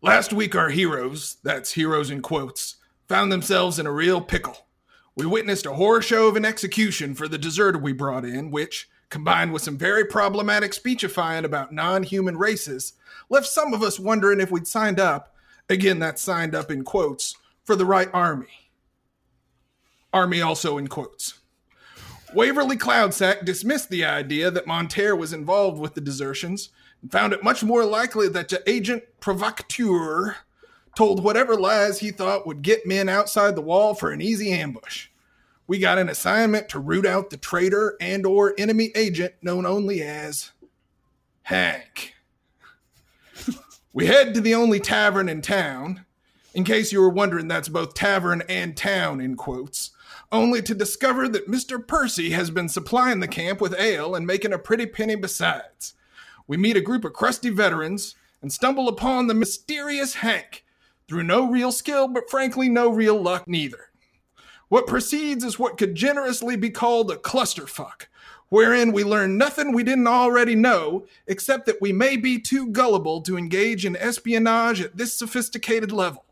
Last week, our heroes, that's heroes in quotes, found themselves in a real pickle. We witnessed a horror show of an execution for the deserter we brought in, which, combined with some very problematic speechifying about non human races, left some of us wondering if we'd signed up, again, that's signed up in quotes, for the right army. Army also in quotes. Waverly Cloudsack dismissed the idea that Monterre was involved with the desertions found it much more likely that the agent provocateur told whatever lies he thought would get men outside the wall for an easy ambush. We got an assignment to root out the traitor and or enemy agent known only as Hank. we head to the only tavern in town. In case you were wondering, that's both tavern and town in quotes only to discover that Mr. Percy has been supplying the camp with ale and making a pretty penny besides. We meet a group of crusty veterans and stumble upon the mysterious Hank through no real skill, but frankly, no real luck neither. What proceeds is what could generously be called a clusterfuck, wherein we learn nothing we didn't already know, except that we may be too gullible to engage in espionage at this sophisticated level.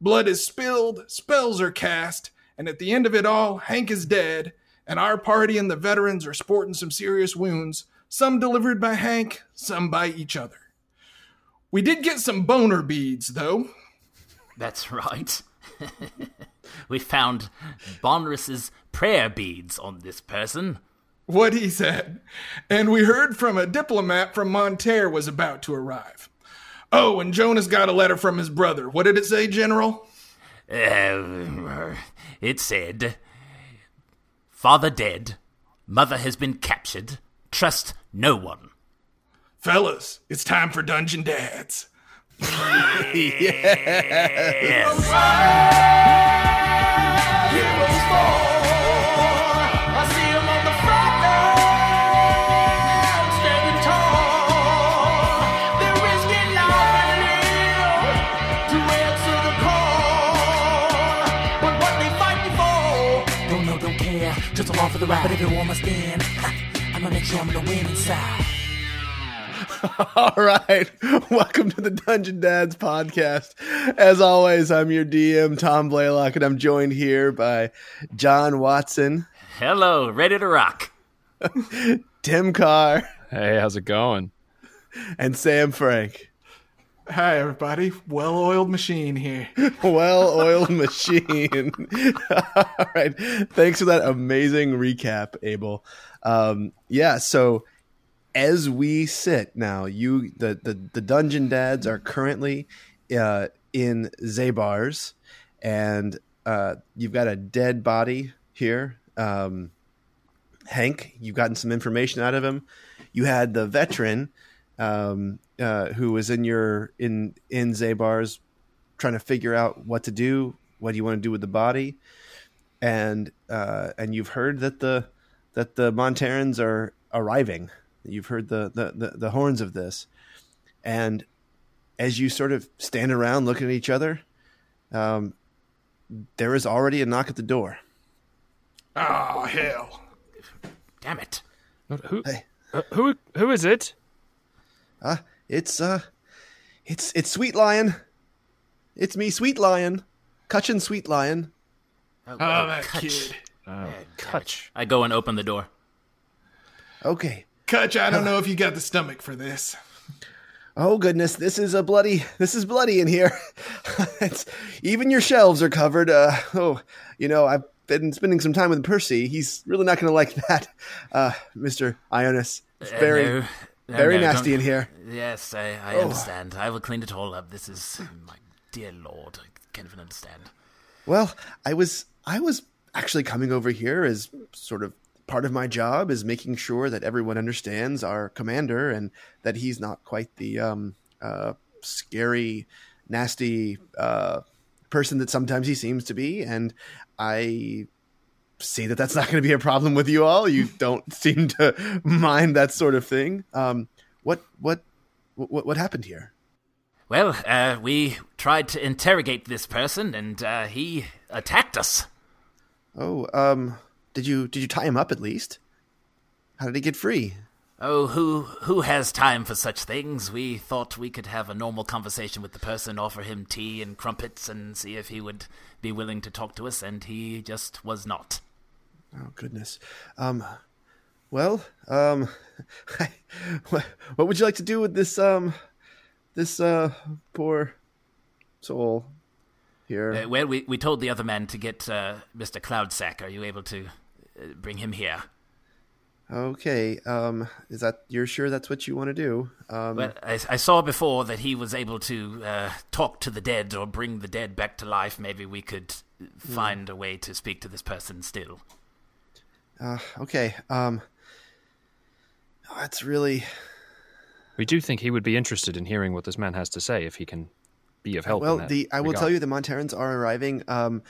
Blood is spilled, spells are cast, and at the end of it all, Hank is dead, and our party and the veterans are sporting some serious wounds, some delivered by Hank, some by each other. We did get some boner beads, though. That's right. we found Bonris's prayer beads on this person. What he said. And we heard from a diplomat from Monterre was about to arrive. Oh, and Jonas got a letter from his brother. What did it say, General? Uh, it said, Father dead, mother has been captured, trust no one. Fellas, it's time for Dungeon Dads. yes. along for the ride, but if you want my stand, I'm gonna make sure I'm the winning side. All right. Welcome to the Dungeon Dads podcast. As always, I'm your DM, Tom Blaylock, and I'm joined here by John Watson. Hello, ready to rock. Tim Carr. Hey, how's it going? And Sam Frank. Hi, everybody. Well oiled machine here. well oiled machine. All right. Thanks for that amazing recap, Abel. Um, yeah, so as we sit now, you the, the, the dungeon dads are currently uh, in Zabar's, and uh, you've got a dead body here. Um, Hank, you've gotten some information out of him. You had the veteran um, uh, who was in your in in Zabar's trying to figure out what to do, what do you want to do with the body, and uh, and you've heard that the that the Monterans are arriving. You've heard the, the the, the horns of this, and as you sort of stand around looking at each other, um, there is already a knock at the door. Oh hell! Damn it! Who? Hey. Uh, who? Who is it? Uh, it's uh, it's it's Sweet Lion. It's me, Sweet Lion, Cutchin Sweet Lion. Oh, oh that Kutch. kid. Oh, Cutch. I go and open the door. Okay. Cutch, I don't know if you got the stomach for this. Oh goodness, this is a bloody. This is bloody in here. even your shelves are covered. Uh, oh, you know I've been spending some time with Percy. He's really not going to like that, uh, Mister Ionis. It's uh, very. Uh, no. Very no, nasty in here. Yes, I, I oh. understand. I will clean it all up. This is my dear lord. I can't even understand. Well, I was I was actually coming over here is sort of part of my job is making sure that everyone understands our commander and that he's not quite the um, uh, scary, nasty uh, person that sometimes he seems to be. And I see that that's not going to be a problem with you all. You don't seem to mind that sort of thing. Um, what what what what happened here? Well, uh, we tried to interrogate this person, and uh, he attacked us. Oh, um, did you did you tie him up at least? How did he get free? Oh, who who has time for such things? We thought we could have a normal conversation with the person, offer him tea and crumpets, and see if he would be willing to talk to us, and he just was not. Oh goodness. Um, well, um, what, what would you like to do with this um, this uh poor soul here? Uh, well, we we told the other man to get uh, Mister Cloudsack. Are you able to uh, bring him here? Okay. Um, is that you're sure that's what you want to do? Um, Well, I, I saw before that he was able to uh, talk to the dead or bring the dead back to life. Maybe we could find a way to speak to this person still. uh, okay. Um, that's really We do think he would be interested in hearing what this man has to say if he can be of help. in well. that The I will regard. tell you the Monterans are arriving. Um,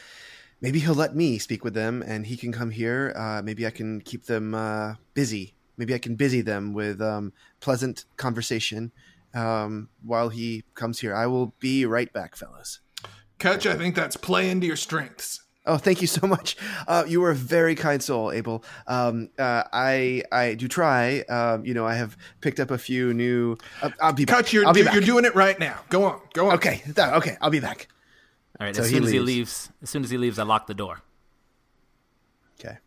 maybe he'll let me speak with them, and he can come here. Uh, maybe I can keep them uh, busy. Maybe I can busy them with um, pleasant conversation um, while he comes here. I will be right back, fellas. Kutch, I think that's play into your strengths. Oh, thank you so much. Uh, you are a very kind soul, Abel. Um, uh, I I do try. Um, you know, I have picked up a few new. Uh, I'll be back. Kutch, you're, I'll be you're, back. you're doing it right now. Go on. Go on. okay. th- okay, I'll be back. All right. So as he soon as he leaves. leaves, as soon as he leaves, I lock the door Okay.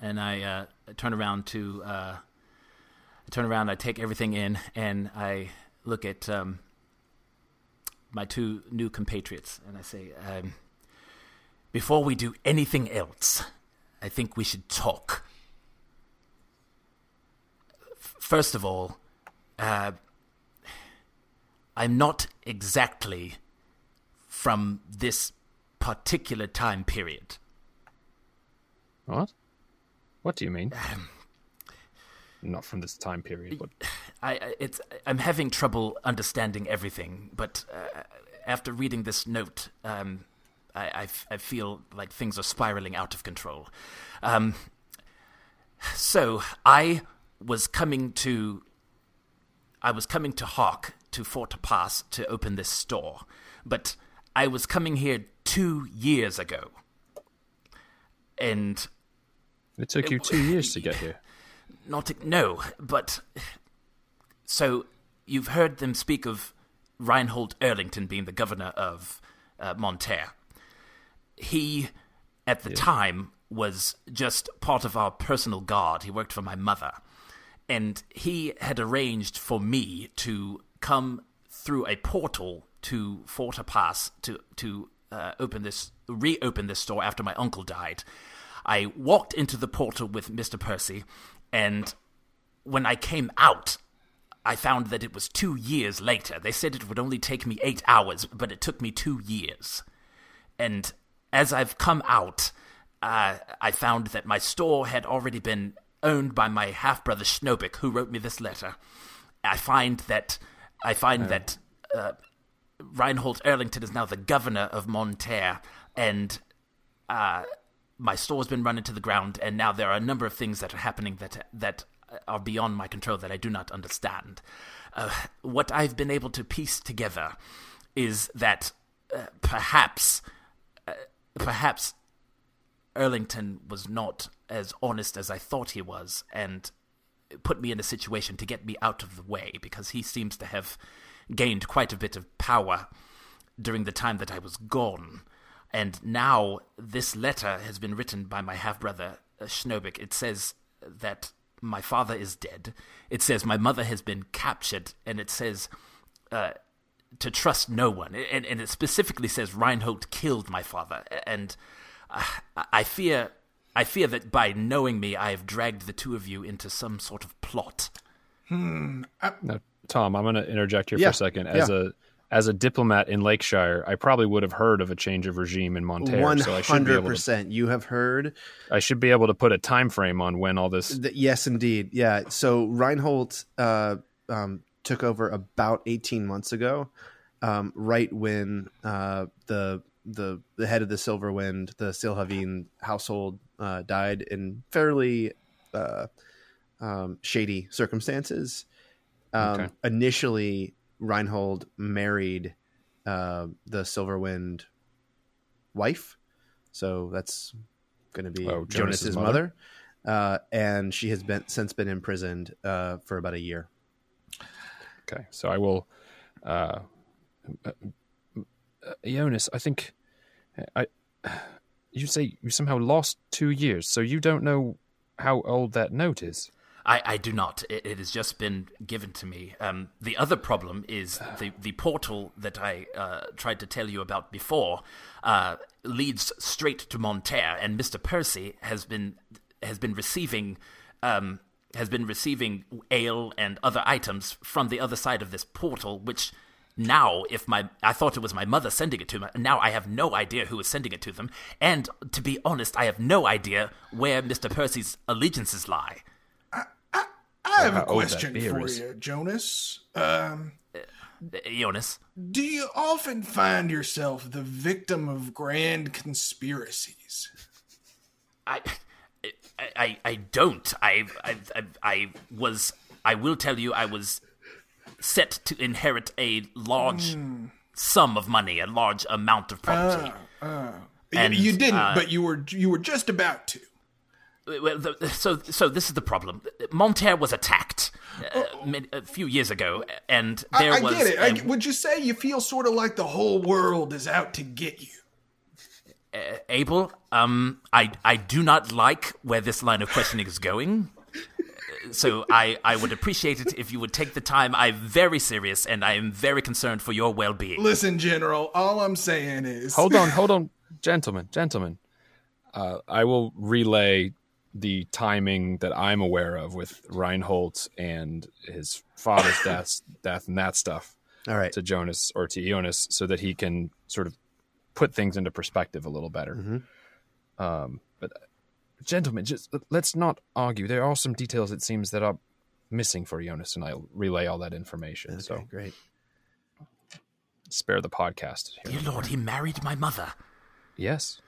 and I uh, turn around to. Uh, I turn around. I take everything in, and I look at um, my two new compatriots, and I say, um, "Before we do anything else, I think we should talk." First of all, uh, I'm not exactly from this particular time period. What? What do you mean? Not from this time period, but I, I- it's I'm having trouble understanding everything, but uh, after reading this note, um, I, I I feel like things are spiraling out of control. Um, so I was coming to I was coming to Hawk to Fort Pass to open this store, but I was coming here two years ago, and it took you two years to get here. not no, but so you've heard them speak of Reinhold Erlington being the governor of uh, Monterre. He, at the time, was just part of our personal guard. He worked for my mother, and he had arranged for me to come through a portal to Fort Pass to to uh, open this reopen this store after my uncle died. I walked into the portal with Mr. Percy, and when I came out, I found that it was two years later. They said it would only take me eight hours, but it took me two years. And as I've come out, uh, I found that my store had already been owned by my half brother Schnobik, who wrote me this letter. I find that I find that uh, Reinhold Erlington is now the governor of Monterre, and uh, my store's been run into the ground, and now there are a number of things that are happening that that are beyond my control that I do not understand. Uh, what I've been able to piece together is that uh, perhaps, perhaps Erlington was not as honest as I thought he was, and put me in a situation to get me out of the way because he seems to have gained quite a bit of power during the time that I was gone. And now this letter has been written by my half brother uh, Schnobik. It says that my father is dead. It says my mother has been captured, and it says uh, to trust no one. And, and it specifically says Reinhold killed my father. And uh, I fear, I fear that by knowing me, I have dragged the two of you into some sort of plot. Now, Tom, I'm going to interject here Yeah, for a second. As yeah. a as a diplomat in Lakeshire, I probably would have heard of a change of regime in Monterre, One so I should be hundred percent. You have heard. I should be able to put a time frame on when all this. Th- yes, indeed. Yeah. So Reinhold uh, um, took over about eighteen months ago, um, right when uh, the the the head of the Silver Wind, the Silhavine household, uh, died in fairly uh, um, shady circumstances. Um, Okay. Initially, Reinhold married uh, the Silverwind wife, so that's going to be Oh, Jonas's Jonas's mother. uh, and she has been since been imprisoned uh, for about a year. Okay, so I will. Uh, uh, Ionis, I think I. You say you somehow lost two years, so you don't know how old that note is. I, I do not. It, it has just been given to me. Um, the other problem is the, the portal that I uh, tried to tell you about before uh, leads straight to Monterre, and Mister Percy has been has been receiving um, has been receiving ale and other items from the other side of this portal, which now if my I thought it was my mother sending it to me. Now I have no idea who is sending it to them, and to be honest, I have no idea where Mister Percy's allegiances lie. I have a how old that question for is. you, Jonas. Um, Jonas, do you often find yourself the victim of grand conspiracies? I, I, I, I don't. I, I, I, I was. I will tell you, I was set to inherit a large sum of money, a large amount of property. Y- And, you didn't, uh, but you were you were just about to. So, so this is the problem. Monterre was attacked uh, a few years ago, and there I, I was. get it. I, would you say you feel sort of like the whole world is out to get you? Abel, um, I I do not like where this line of questioning is going. So I, I would appreciate it if you would take the time. I'm very serious and I am very concerned for your well being. Listen, General. All I'm saying is, Hold on, hold on, gentlemen, gentlemen. Uh, I will relay the timing that I'm aware of with Reinhold and his father's death, death, and that stuff All right. to Jonas or to Jonas, so that he can sort of put things into perspective a little better. Um, but, uh, gentlemen, just let's not argue. There are some details it seems that are missing for Jonas, and I'll relay all that information. Okay, So great. spare the podcast. Here. Dear Lord, he married my mother. Yes,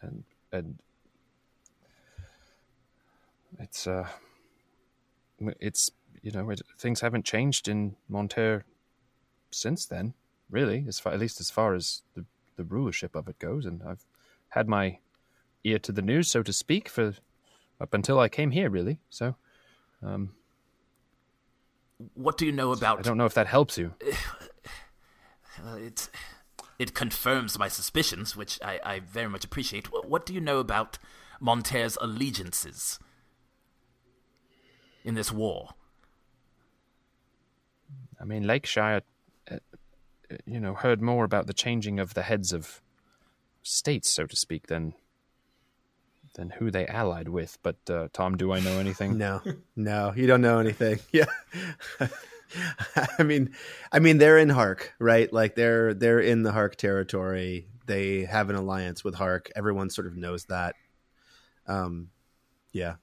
and and it's uh, it's you know it, things haven't changed in Monterre since then, really. As far at least as far as the the rulership of it goes, and I've had my ear to the news, so to speak, for up until I came here, really. So What do you know about? I don't know if that helps you. Uh, it? It confirms my suspicions, which I, I very much appreciate. Wh- What do you know about Monterre's allegiances in this war? I mean, Lakeshire, uh, you know, heard more about the changing of the heads of states, so to speak, than than who they allied with. But uh, Tom, do I know anything? No, no, you don't know anything. Yeah. I mean, I mean, they're in Hark, right? Like they're they're in the Hark territory. They have an alliance with Hark. Everyone sort of knows that. Um, yeah,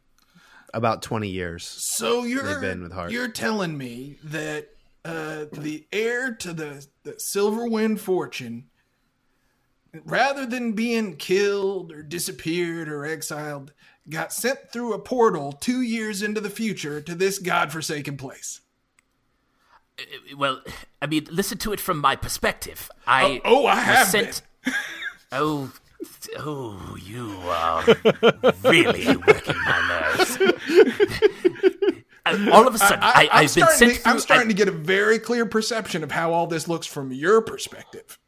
about twenty years. so you're been with Hart. you're telling me that uh, the heir to the the Silverwind fortune, rather than being killed or disappeared or exiled, got sent through a portal two years into the future to this godforsaken place. Uh, Well, I mean, listen to it from my perspective. I Oh, oh, I have sent. oh, oh, you are really working my nerves. All of a sudden, I, I'm have been starting sent to, through. I'm starting I, to get a very clear perception of how all this looks from your perspective.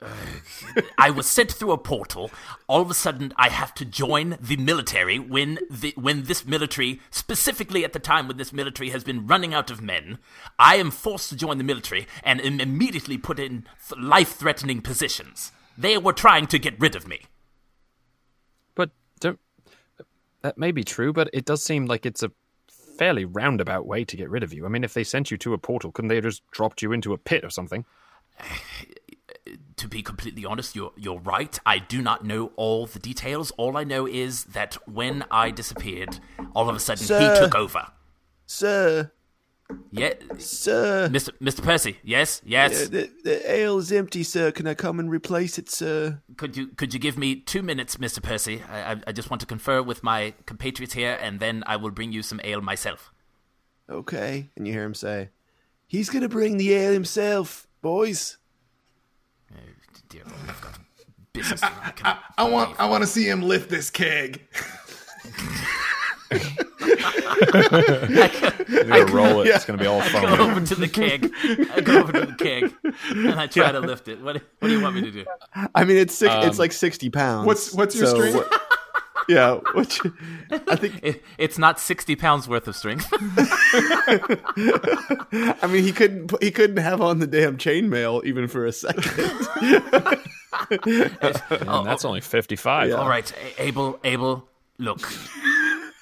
I was sent through a portal. All of a sudden, I have to join the military when the when this military, specifically at the time when this military has been running out of men, I am forced to join the military and am immediately put in life-threatening positions. They were trying to get rid of me. But don't, that may be true, but it does seem like it's a fairly roundabout way to get rid of you. I mean, if they sent you to a portal, couldn't they have just dropped you into a pit or something? to be completely honest, you're you're right. I do not know all the details. All I know is that when I disappeared, all of a sudden Sir. he took over. Sir, Yeah, sir, Mr. Mr. Percy. Yes, yes. the, the ale is empty, sir. Can I come and replace it, sir? Could you could you give me two minutes, Mr. Percy? I, I I just want to confer with my compatriots here, and then I will bring you some ale myself. Okay. And you hear him say, "He's gonna bring the ale himself, boys." Oh, dear Lord, I've got business. I, cannot I want I want to see him lift this keg. You're gonna roll it. It's gonna be all fun. I fun. go over to the keg. I go over to the keg, and I try to lift it. What, what do you want me to do? I mean, it's six, Um, it's like sixty pounds. What's- what's your strength? what- yeah, what you- I think. It, it's not sixty pounds worth of strength. I mean, he couldn't. He couldn't have on the damn chainmail even for a second. And that's only 55. All right, Abel. Abel, look.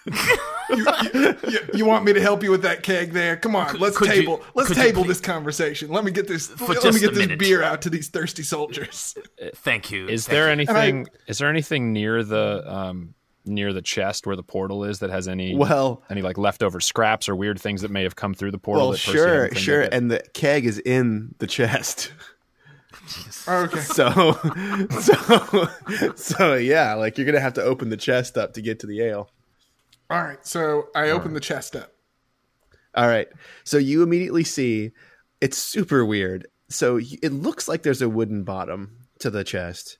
you, you want me to help you with that keg there? Come on, let's could you- table. let's table this conversation. Let me get this. let me get this minute. beer out to these thirsty soldiers. Thank you. Is thank there you. anything? Is there anything near the um, near the chest where the portal is that has any Well- any like leftover scraps or weird things that may have come through the portal? well, that Percy sure, hadn't sure, and the keg is in the chest. Okay. So, so, so yeah, like you're gonna have to open the chest up to get to the ale. All right. So I open the chest up. All right. So you immediately see it's super weird. So it looks like there's a wooden bottom to the chest,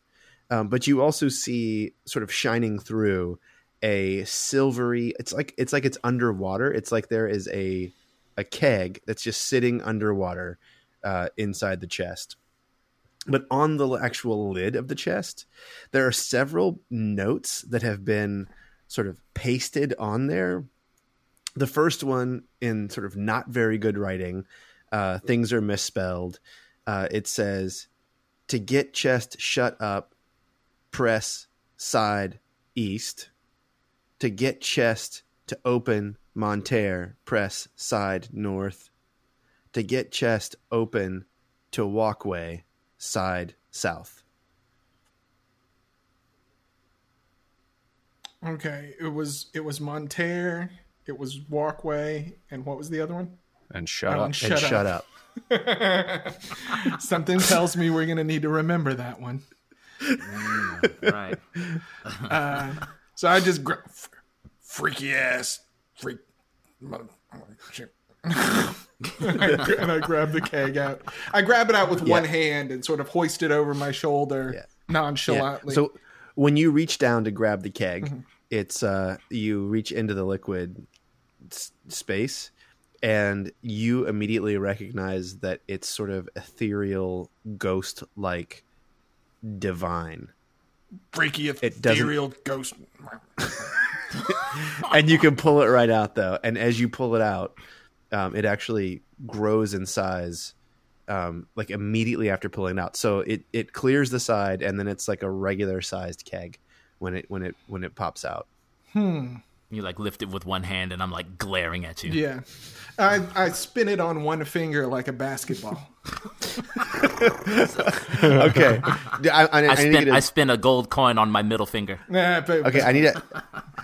um, but you also see sort of shining through a silvery. It's like it's like it's underwater. It's like there is a a keg that's just sitting underwater uh, inside the chest. But on the actual lid of the chest, there are several notes that have been sort of pasted on there. The first one in sort of not very good writing uh, things are misspelled uh, it says to get chest shut up press side east. To get chest to open monterre press side north. To get chest open to walkway side south Okay. It was it was Monterre. It was Walkway, and what was the other one? and shut Oh, up. and and Shut shut up. up, Something tells me we're gonna need to remember that one. Mm, right. Uh, so I just gra- f- freaky ass freak. mother- and, I, gra- grab the keg out. I grab it out with one hand and sort of hoist it over my shoulder Yeah. nonchalantly. So when you reach down to grab the keg, Mm-hmm. it's uh you reach into the liquid s- space and you immediately recognize that it's sort of ethereal ghost like divine. freaky ethereal ghost. and you can pull it right out though and as you pull it out um, it actually grows in size um, like immediately after pulling it out so it, it clears the side and then it's like a regular sized keg when it when it when it pops out You like lift it with one hand, and I'm like glaring at you. Yeah. I, I spin it on one finger like a basketball. okay I, I, I, I need to spin. get a- I spin a gold coin on my middle finger. Nah, but, okay i need a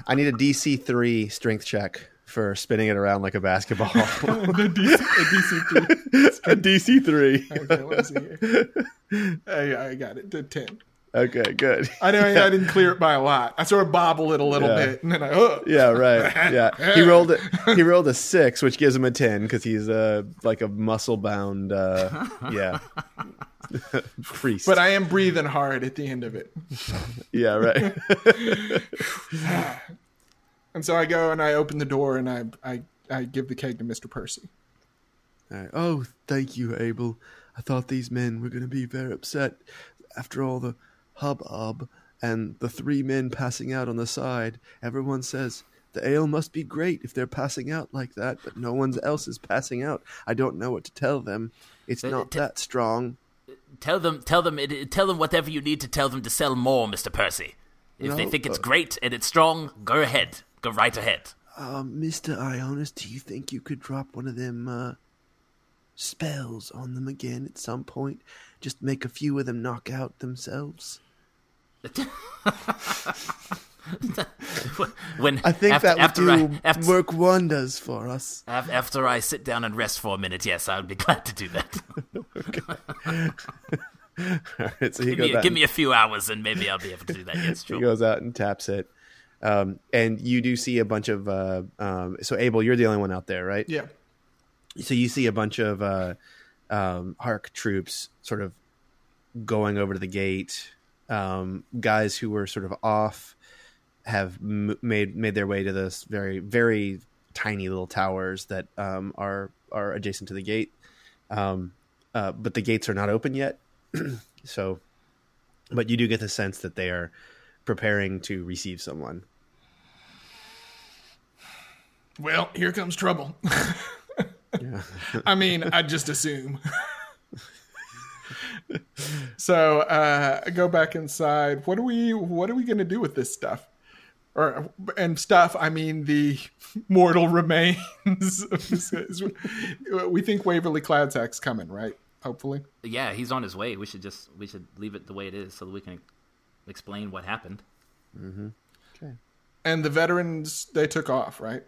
i need a dc 3 strength check for spinning it around like a basketball a DC3. a dc 3 Okay, let's see here. I, I got it to 10. okay good I know I didn't clear it by a lot. I sort of bobble it a little Yeah. bit, and then I oh, Yeah, right. Yeah, he rolled it. He rolled a six, which gives him a ten because he's uh, like a muscle bound. Uh, yeah, priest. But I am breathing hard at the end of it, yeah, right. And so I go and I open the door and I I, I give the keg to Mister Percy. All right. Oh, thank you, Abel. I thought these men were going to be very upset after all the hubbub and the three men passing out on the side. Everyone says the ale must be great if they're passing out like that, but no one else is passing out. I don't know what to tell them. It's Uh, not t- that strong. Tell them. Tell them. Tell them whatever you need to tell them to sell more, Mister Percy. If they think it's uh, great and it's strong, go ahead. Go right ahead. Um, Mr. Ionis, do you think you could drop one of them uh, spells on them again at some point? Just make a few of them knock out themselves? When I think after, that would after do I, after, work wonders for us. after I sit down and rest for a minute, yes, I would be glad to do that. Right, so give, me, give me a few hours and maybe I'll be able to do that. Yes, he goes out and taps it. Um, and you do see a bunch of uh, um, so Abel, you're the only one out there, right? Yeah, so you see a bunch of uh, um, Hark troops sort of going over to the gate. Um, guys who were sort of off have m- made made their way to this very very tiny little towers that um, are are adjacent to the gate. Um, uh, but the gates are not open yet, so. But you do get the sense that they are preparing to receive someone. Well, here comes trouble. I mean, I just assume. so uh, go back inside. What are we? What are we going to do with this stuff? Or and stuff. I mean the mortal remains. we think Waverly Cloudsack's coming, right? Hopefully. Yeah, he's on his way. We should just we should leave it the way it is so that we can explain what happened. And the veterans they took off, right?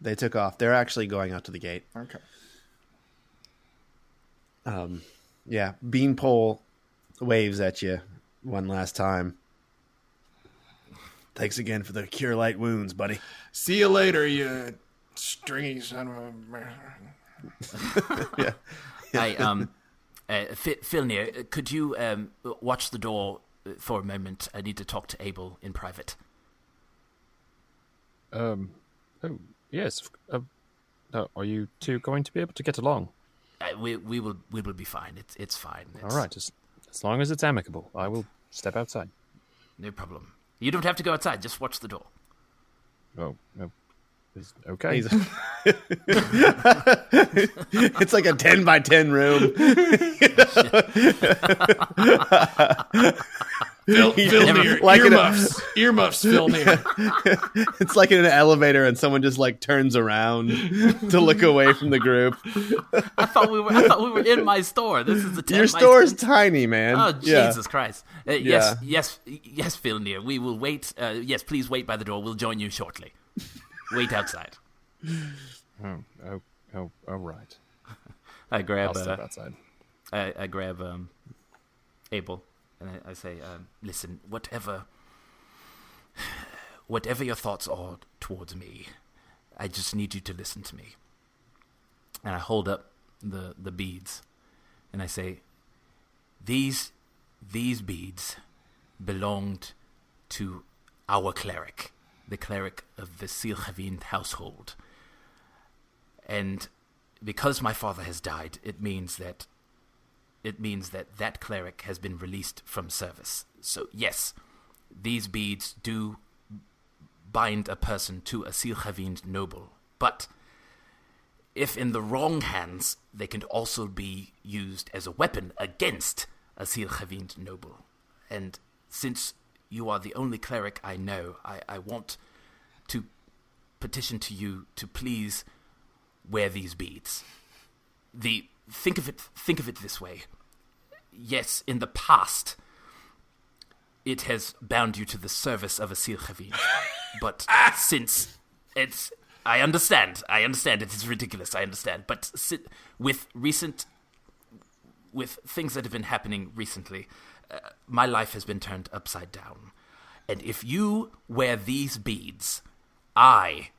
They took off. They're actually going out to the gate. Okay. Um, yeah, Beanpole waves at you one last time. Thanks again for the cure light wounds, buddy. See you later, you stringy son of a. Yeah, I um, uh, Fi- Filnir, could you um watch the door for a moment? I need to talk to Abel in private. Um. Oh yes. Uh, uh, are you two going to be able to get along? Uh, we we will we will be fine. It's it's fine. It's All right. As, as long as it's amicable, I will step outside. no problem. You don't have to go outside. Just watch the door. Oh no. Is- Okay. He's- it's like a ten by ten room. Phil, Phil near. like in a- earmuffs. earmuffs, Phil near. It's like in an elevator, and someone just like turns around to look away from the group. I thought we were I thought we were in my store. This is the tent Your store is tiny, man. Oh Yeah. Jesus Christ! Uh, yes, yes, yes, near. We will wait. Uh, yes, please wait by the door. We'll join you shortly. Wait outside. Oh, oh, oh, all right. I grab. I'll step Uh, outside. I, I grab um, Abel and I, I say, um, "Listen, whatever, whatever your thoughts are towards me, I just need you to listen to me." And I hold up the the beads, and I say, "These these beads belonged to our cleric, the cleric of the Silhavind household." And because my father has died, it means that it means that that cleric has been released from service. So yes, these beads do bind a person to a Silhavind noble, but if in the wrong hands, they can also be used as a weapon against a Silhavind noble. And since you are the only cleric I know, I, I want to petition to you to please wear these beads. The think of it think of it this way. Yes, in the past it has bound you to the service of a Chavin. but since it's I understand. I understand it is ridiculous. I understand. But si- with recent with things that have been happening recently, uh, my life has been turned upside down. And if you wear these beads, I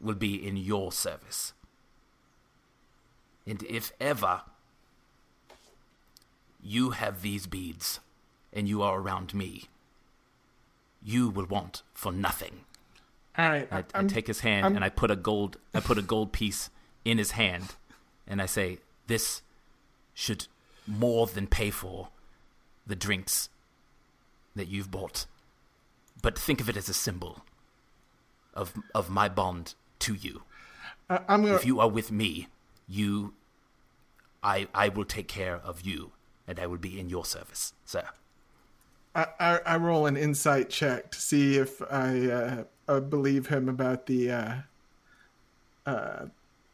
will be in your service. And if ever you have these beads and you are around me, you will want for nothing. All right. I, I take his hand I'm- and I put a gold I put a gold piece in his hand and I say, This should more than pay for the drinks that you've bought. But think of it as a symbol of of my bond to you. I'm gonna. If you are with me, you I I will take care of you and I will be in your service, sir. I, I, I roll an insight check to see if I uh, uh, believe him about the uh, uh,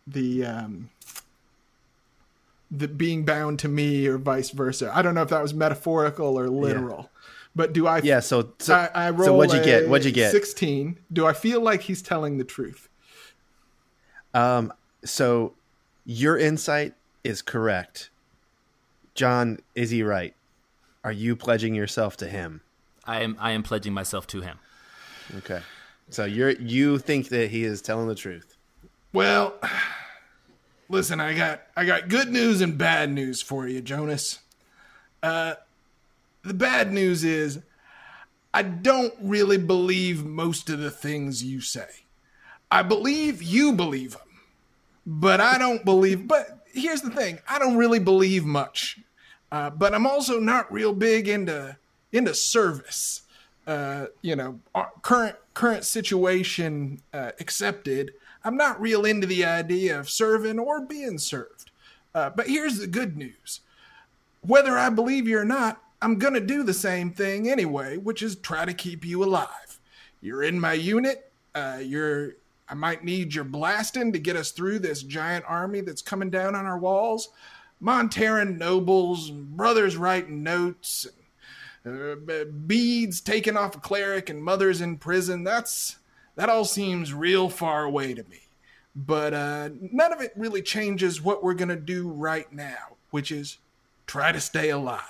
the um, the being bound to me or vice versa. I don't know if that was metaphorical or literal, but do I? Yeah. So, so, I, I roll so what'd you get? What'd you get? Sixteen. Do I feel like he's telling the truth? Um, so your insight is correct. John, is he right? Are you pledging yourself to him? I am I am pledging myself to him. Okay. So you're you think that he is telling the truth. Well, listen, I got I got good news and bad news for you, Jonas. Uh, the bad news is I don't really believe most of the things you say. I believe you believe them, but I don't believe. But here's the thing I don't really believe much. Uh, but I'm also not real big into into service. Uh, you know, current current situation uh, accepted. I'm not real into the idea of serving or being served. Uh, but here's the good news: whether I believe you or not, I'm gonna do the same thing anyway, which is try to keep you alive. You're in my unit. Uh, you're I might need your blasting to get us through this giant army that's coming down on our walls. Monteran nobles, brothers writing notes, uh, beads taken off a cleric, and mothers in prison. That's that all seems real far away to me. But uh, none of it really changes what we're gonna do right now, which is try to stay alive.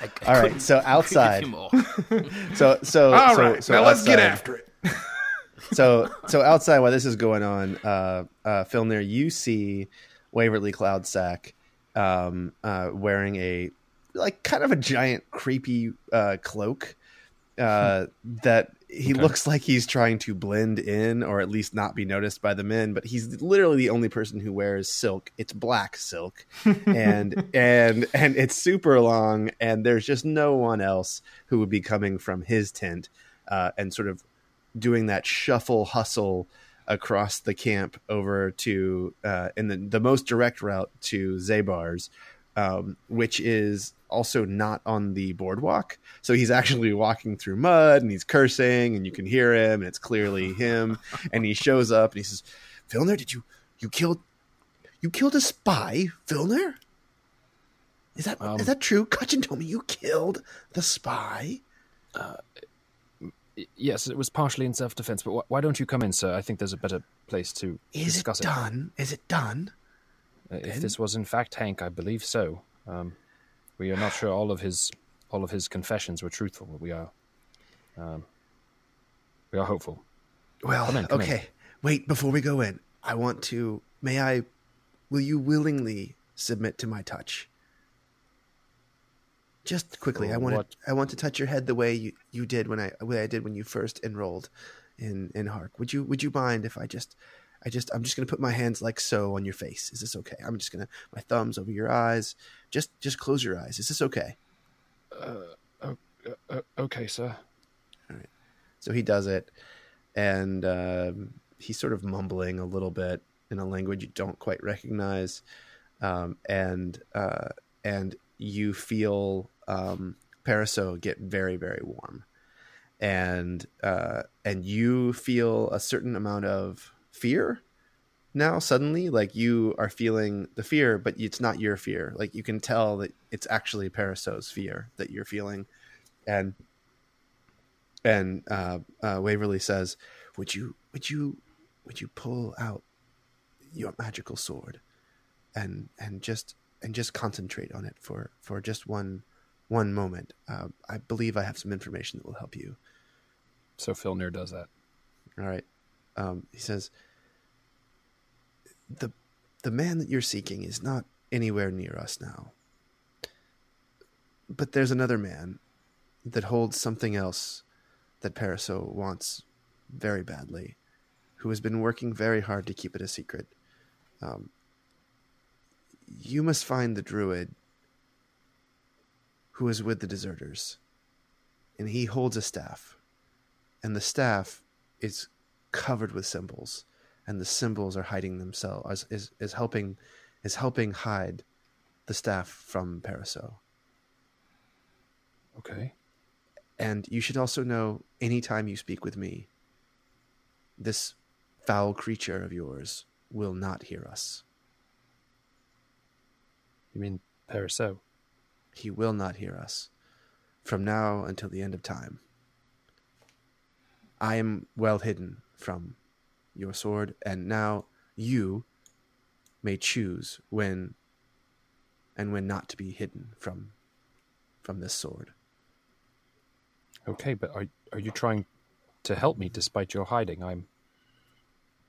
I, I All right, so outside. So so All so, right, so now let's get outside- after it. so so outside while this is going on, uh, uh, Filner, you see Waverly Cloudsack um, uh, wearing a like kind of a giant creepy uh, cloak uh, that he Okay. looks like he's trying to blend in or at least not be noticed by the men. But he's literally the only person who wears silk. It's black silk, and and and it's super long. And there's just no one else who would be coming from his tent uh, and sort of doing that shuffle hustle across the camp over to uh, in the, the most direct route to Zabar's, um, which is also not on the boardwalk. So he's actually walking through mud and he's cursing and you can hear him and it's clearly him. and he shows up and he says, Filner, did you you killed you killed a spy, Filner? Is that is Um, that true? Cutchin told me you killed the spy. Y- Yes, it was partially in self defense, but wh- why don't you come in, sir? I think there's a better place to Is it discuss it. done? Is it done? Uh, If this was in fact Hank, I believe so. Um, we are not sure all of his all of his confessions were truthful, but we are um, we are hopeful. Well, Come in, come in. okay. Wait, before we go in, I want to. May I? Will you willingly submit to my touch? Just quickly, I want What? to. I want to touch your head the way you, you did when I way I did when you first enrolled in in Hark. Would you Would you mind if I just I just I'm just gonna put my hands like so on your face. Is this okay? I'm just gonna my thumbs over your eyes. Just just close your eyes. Is this okay? Uh, uh, okay, sir. All right. So he does it, and um, he's sort of mumbling a little bit in a language you don't quite recognize, um, and uh, and you feel um, Paraso get very very warm, and uh, and you feel a certain amount of fear now suddenly like you are feeling the fear but it's not your fear like you can tell that it's actually Paraso's fear that you're feeling and and uh, uh, Waverly says, "Would you would you would you pull out your magical sword and and just and just concentrate on it for for just one one moment? Uh, I believe I have some information that will help you." So Filner does that. All right. Um, he says, "the The man that you're seeking is not anywhere near us now, but there's another man that holds something else that Paraso wants very badly, who has been working very hard to keep it a secret. Um, you must find the druid who is with the deserters, and he holds a staff, and the staff is covered with symbols, and the symbols are hiding themselves is is helping is helping hide the staff from Paraso. Okay. And you should also know anytime you speak with me, this foul creature of yours will not hear us. You mean Paraso? He will not hear us from now until the end of time. I am well hidden from your sword, and now you may choose when and when not to be hidden from from this sword. Okay, but are are you trying to help me despite your hiding? I'm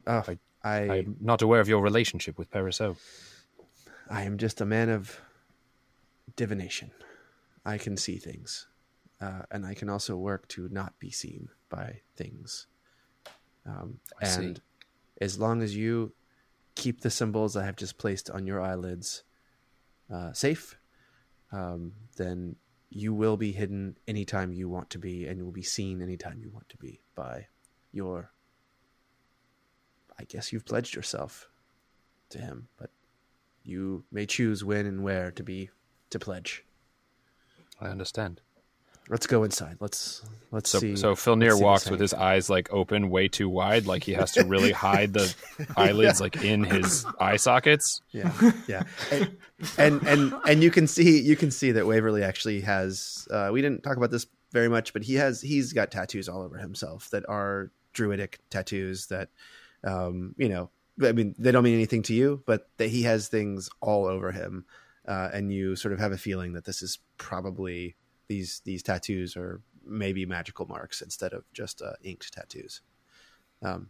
Uh, I- I, I'm not aware of your relationship with Paraso. I am just a man of divination. I can see things. uh, and I can also work to not be seen by things. Um, I see. and as long as you keep the symbols I have just placed on your eyelids uh, safe, um, then you will be hidden anytime you want to be, and you will be seen anytime you want to be by your. I guess you've pledged yourself to him, but you may choose when and where to be to pledge. I understand. Let's go inside. Let's let's So, see. so Filnir walks with his eyes like open way too wide, like he has to really hide the eyelids like in his eye sockets. yeah yeah and, and and and you can see you can see that waverly actually has uh we didn't talk about this very much but he has he's got tattoos all over himself that are druidic tattoos that um you know i mean they don't mean anything to you but that he has things all over him uh and you sort of have a feeling that this is probably these these tattoos are maybe magical marks instead of just uh, inked tattoos um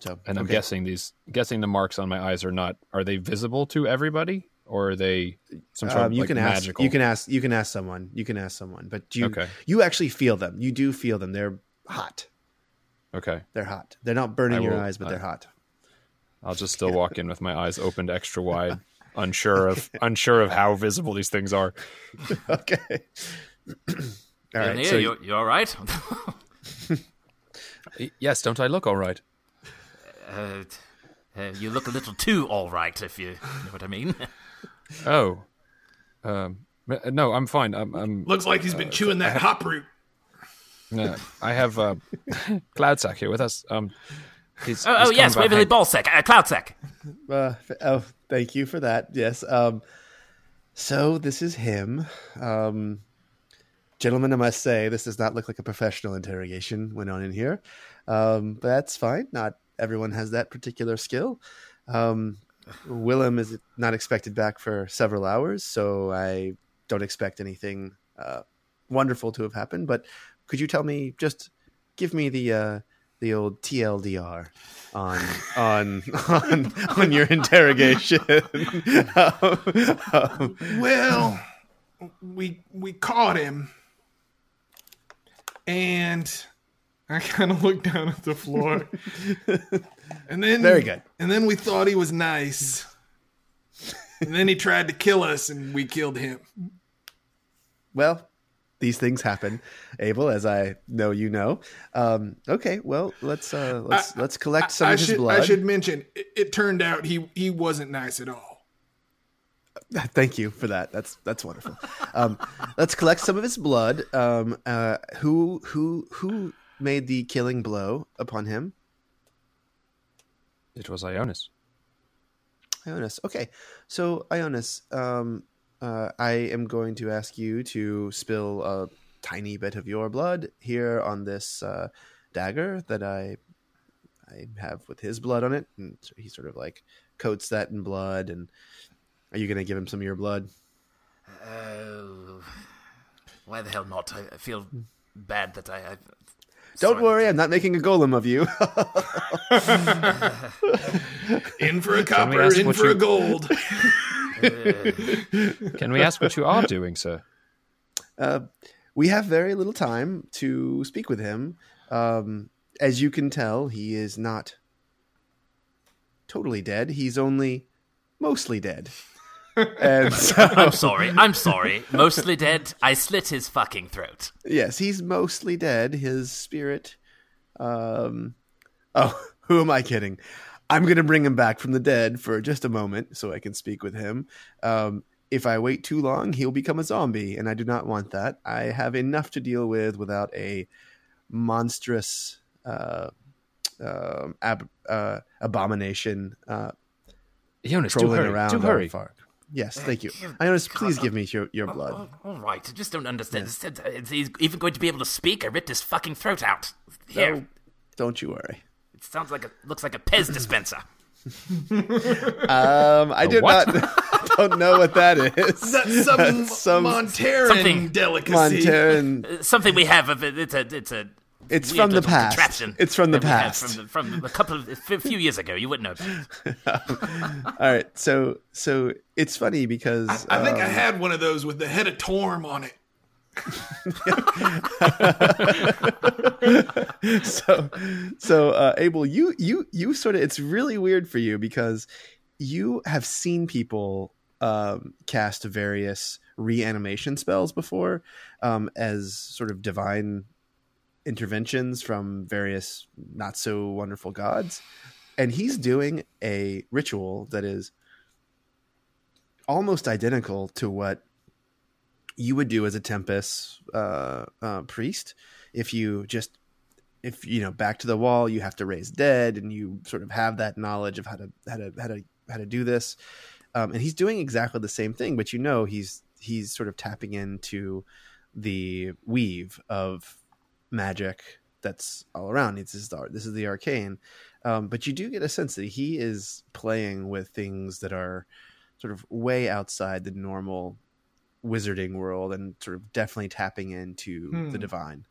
so And I'm okay. guessing these guessing the marks on my eyes are not are they visible to everybody or are they some sort Um, of you like, can ask. magical? You can ask. You can ask someone. You can ask someone. But you Okay. you actually feel them. You do feel them. They're hot. Okay. They're hot. They're not burning I your eyes, but I- they're hot. I'll just still walk in with my eyes opened extra wide, unsure of unsure of how visible these things are. okay. All right. Filnir, So you you all right? Yes, don't I look all right? uh, uh, you look a little too all right, if you know what I mean. Oh. Um no, I'm fine. I'm I'm Looks like he's been chewing that hop root. uh, I have uh Cloudsack here with us. Um he's, Oh, he's oh yes, come back. Waverly Ballsack, uh, Cloudsack. uh, oh, thank you for that. Yes. Um. So this is him. Um. Gentlemen, I must say this does not look like a professional interrogation went on in here, um, but that's fine. Not everyone has that particular skill. Um, Willem is not expected back for several hours, so I don't expect anything uh, wonderful to have happened. But could you tell me, just give me the uh, the old TLDR on on on on your interrogation? Um, Well, we we caught him, and I kind of looked down at the floor, and then Very good. And then we thought he was nice, and then he tried to kill us, and we killed him. well, these things happen, Abel, as I know you know. Um, okay, well let's uh, let's let's collect some I of his should blood. I should mention it, it turned out he he wasn't nice at all. Thank you for that. That's that's wonderful. Um, let's collect some of his blood. Um, uh, who who who made the killing blow upon him? It was Ionis. Ionis. Okay, so Ionis, um, uh, I am going to ask you to spill a tiny bit of your blood here on this uh, dagger that I I have with his blood on it, and so he sort of like coats that in blood. And are you going to give him some of your blood? Oh, why the hell not? I, I feel bad that I. I Don't sorry. worry, I'm not making a golem of you. In for a copper, ask in for you- a gold. Can we ask what you are doing, sir? Uh, we have very little time to speak with him. Um, as you can tell, he is not totally dead. He's only mostly dead. And so, I'm sorry. I'm sorry. Mostly dead. I slit his fucking throat. yes, he's mostly dead. His spirit. Um, oh, who am I kidding? I'm going to bring him back from the dead for just a moment so I can speak with him. Um, if I wait too long, he'll become a zombie, and I do not want that. I have enough to deal with without a monstrous uh, um ab- uh, abomination uh, Ionis, do trolling hurry. around do hurry. park. Yes, thank you. Ionis, please give me your, your blood. Oh, all right. I just don't understand. Is is he even going to be able to speak? I ripped his fucking throat out. Here. No, don't you worry. It sounds like a looks like a Pez dispenser. Um, I do what? not. Don't know what that is. That's some, That's some- Monteran something- delicacy. Monteran. Uh, Something we have. It's a. It's a. It's from the past. contraption It's from the that we had past. From, from a couple of a few years ago. You wouldn't know. About. All right, so so it's funny because I think I um, had one of those with the head of Torm on it. so so uh abel you you you sort of it's really weird for you because you have seen people um cast various reanimation spells before um as sort of divine interventions from various not so wonderful gods. And he's doing a ritual that is almost identical to what you would do as a tempest uh, uh, priest. If you just if you know back to the wall you have to raise dead and you sort of have that knowledge of how to how to how to how to do this. Um, and he's doing exactly the same thing but you know he's he's sort of tapping into the weave of magic that's all around this is the, this is the arcane um, but you do get a sense that he is playing with things that are sort of way outside the normal wizarding world and sort of definitely tapping into Hmm. the divine.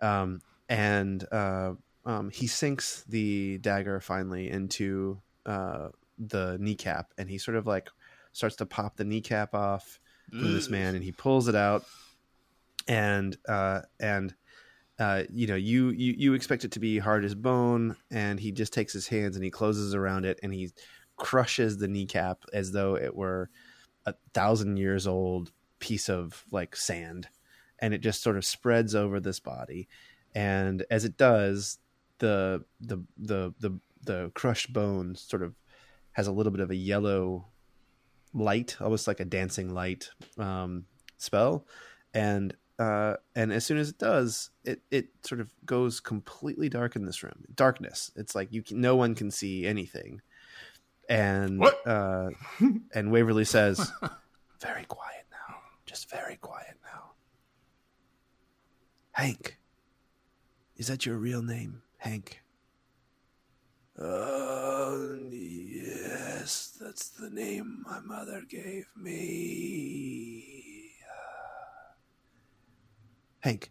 Um, and uh, um, he sinks the dagger finally into uh, the kneecap and he sort of like starts to pop the kneecap off from this man and he pulls it out and uh, and uh, you know you, you you expect it to be hard as bone and he just takes his hands and he closes around it and he crushes the kneecap as though it were a thousand years old piece of like sand and it just sort of spreads over this body. And as it does the the the the, the crushed bone sort of has a little bit of a yellow light almost like a dancing light um, spell. And uh, and as soon as it does, it it sort of goes completely dark in this room. Darkness. It's like you can, no one can see anything. And uh, and Waverly says, "Very quiet now. Just very quiet now." Hank, is that your real name, Hank? Uh, yes, that's the name my mother gave me. Hank,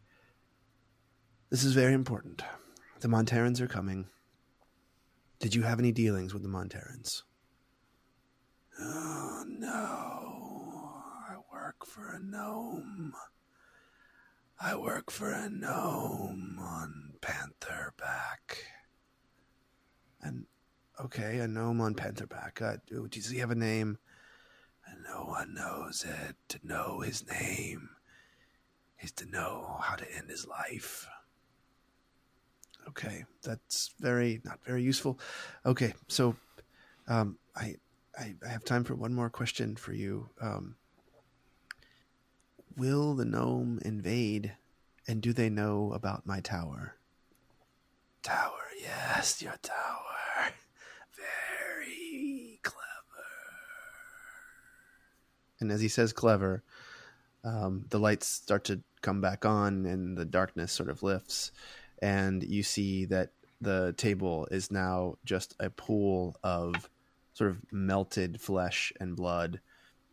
this is very important. The Monterans are coming. Did you have any dealings with the Monterans? Oh, no. I work for a gnome. I work for a gnome on Pantherback. And, okay, a gnome on Pantherback. Uh, does he have a name? And no one knows it. To know his name is to know how to end his life. Okay, that's very not very useful. Okay, so um, I, I I have time for one more question for you. Um, will the gnome invade, and do they know about my tower? Tower, yes, your tower. Very clever. And as he says clever, um, the lights start to come back on and the darkness sort of lifts and you see that the table is now just a pool of sort of melted flesh and blood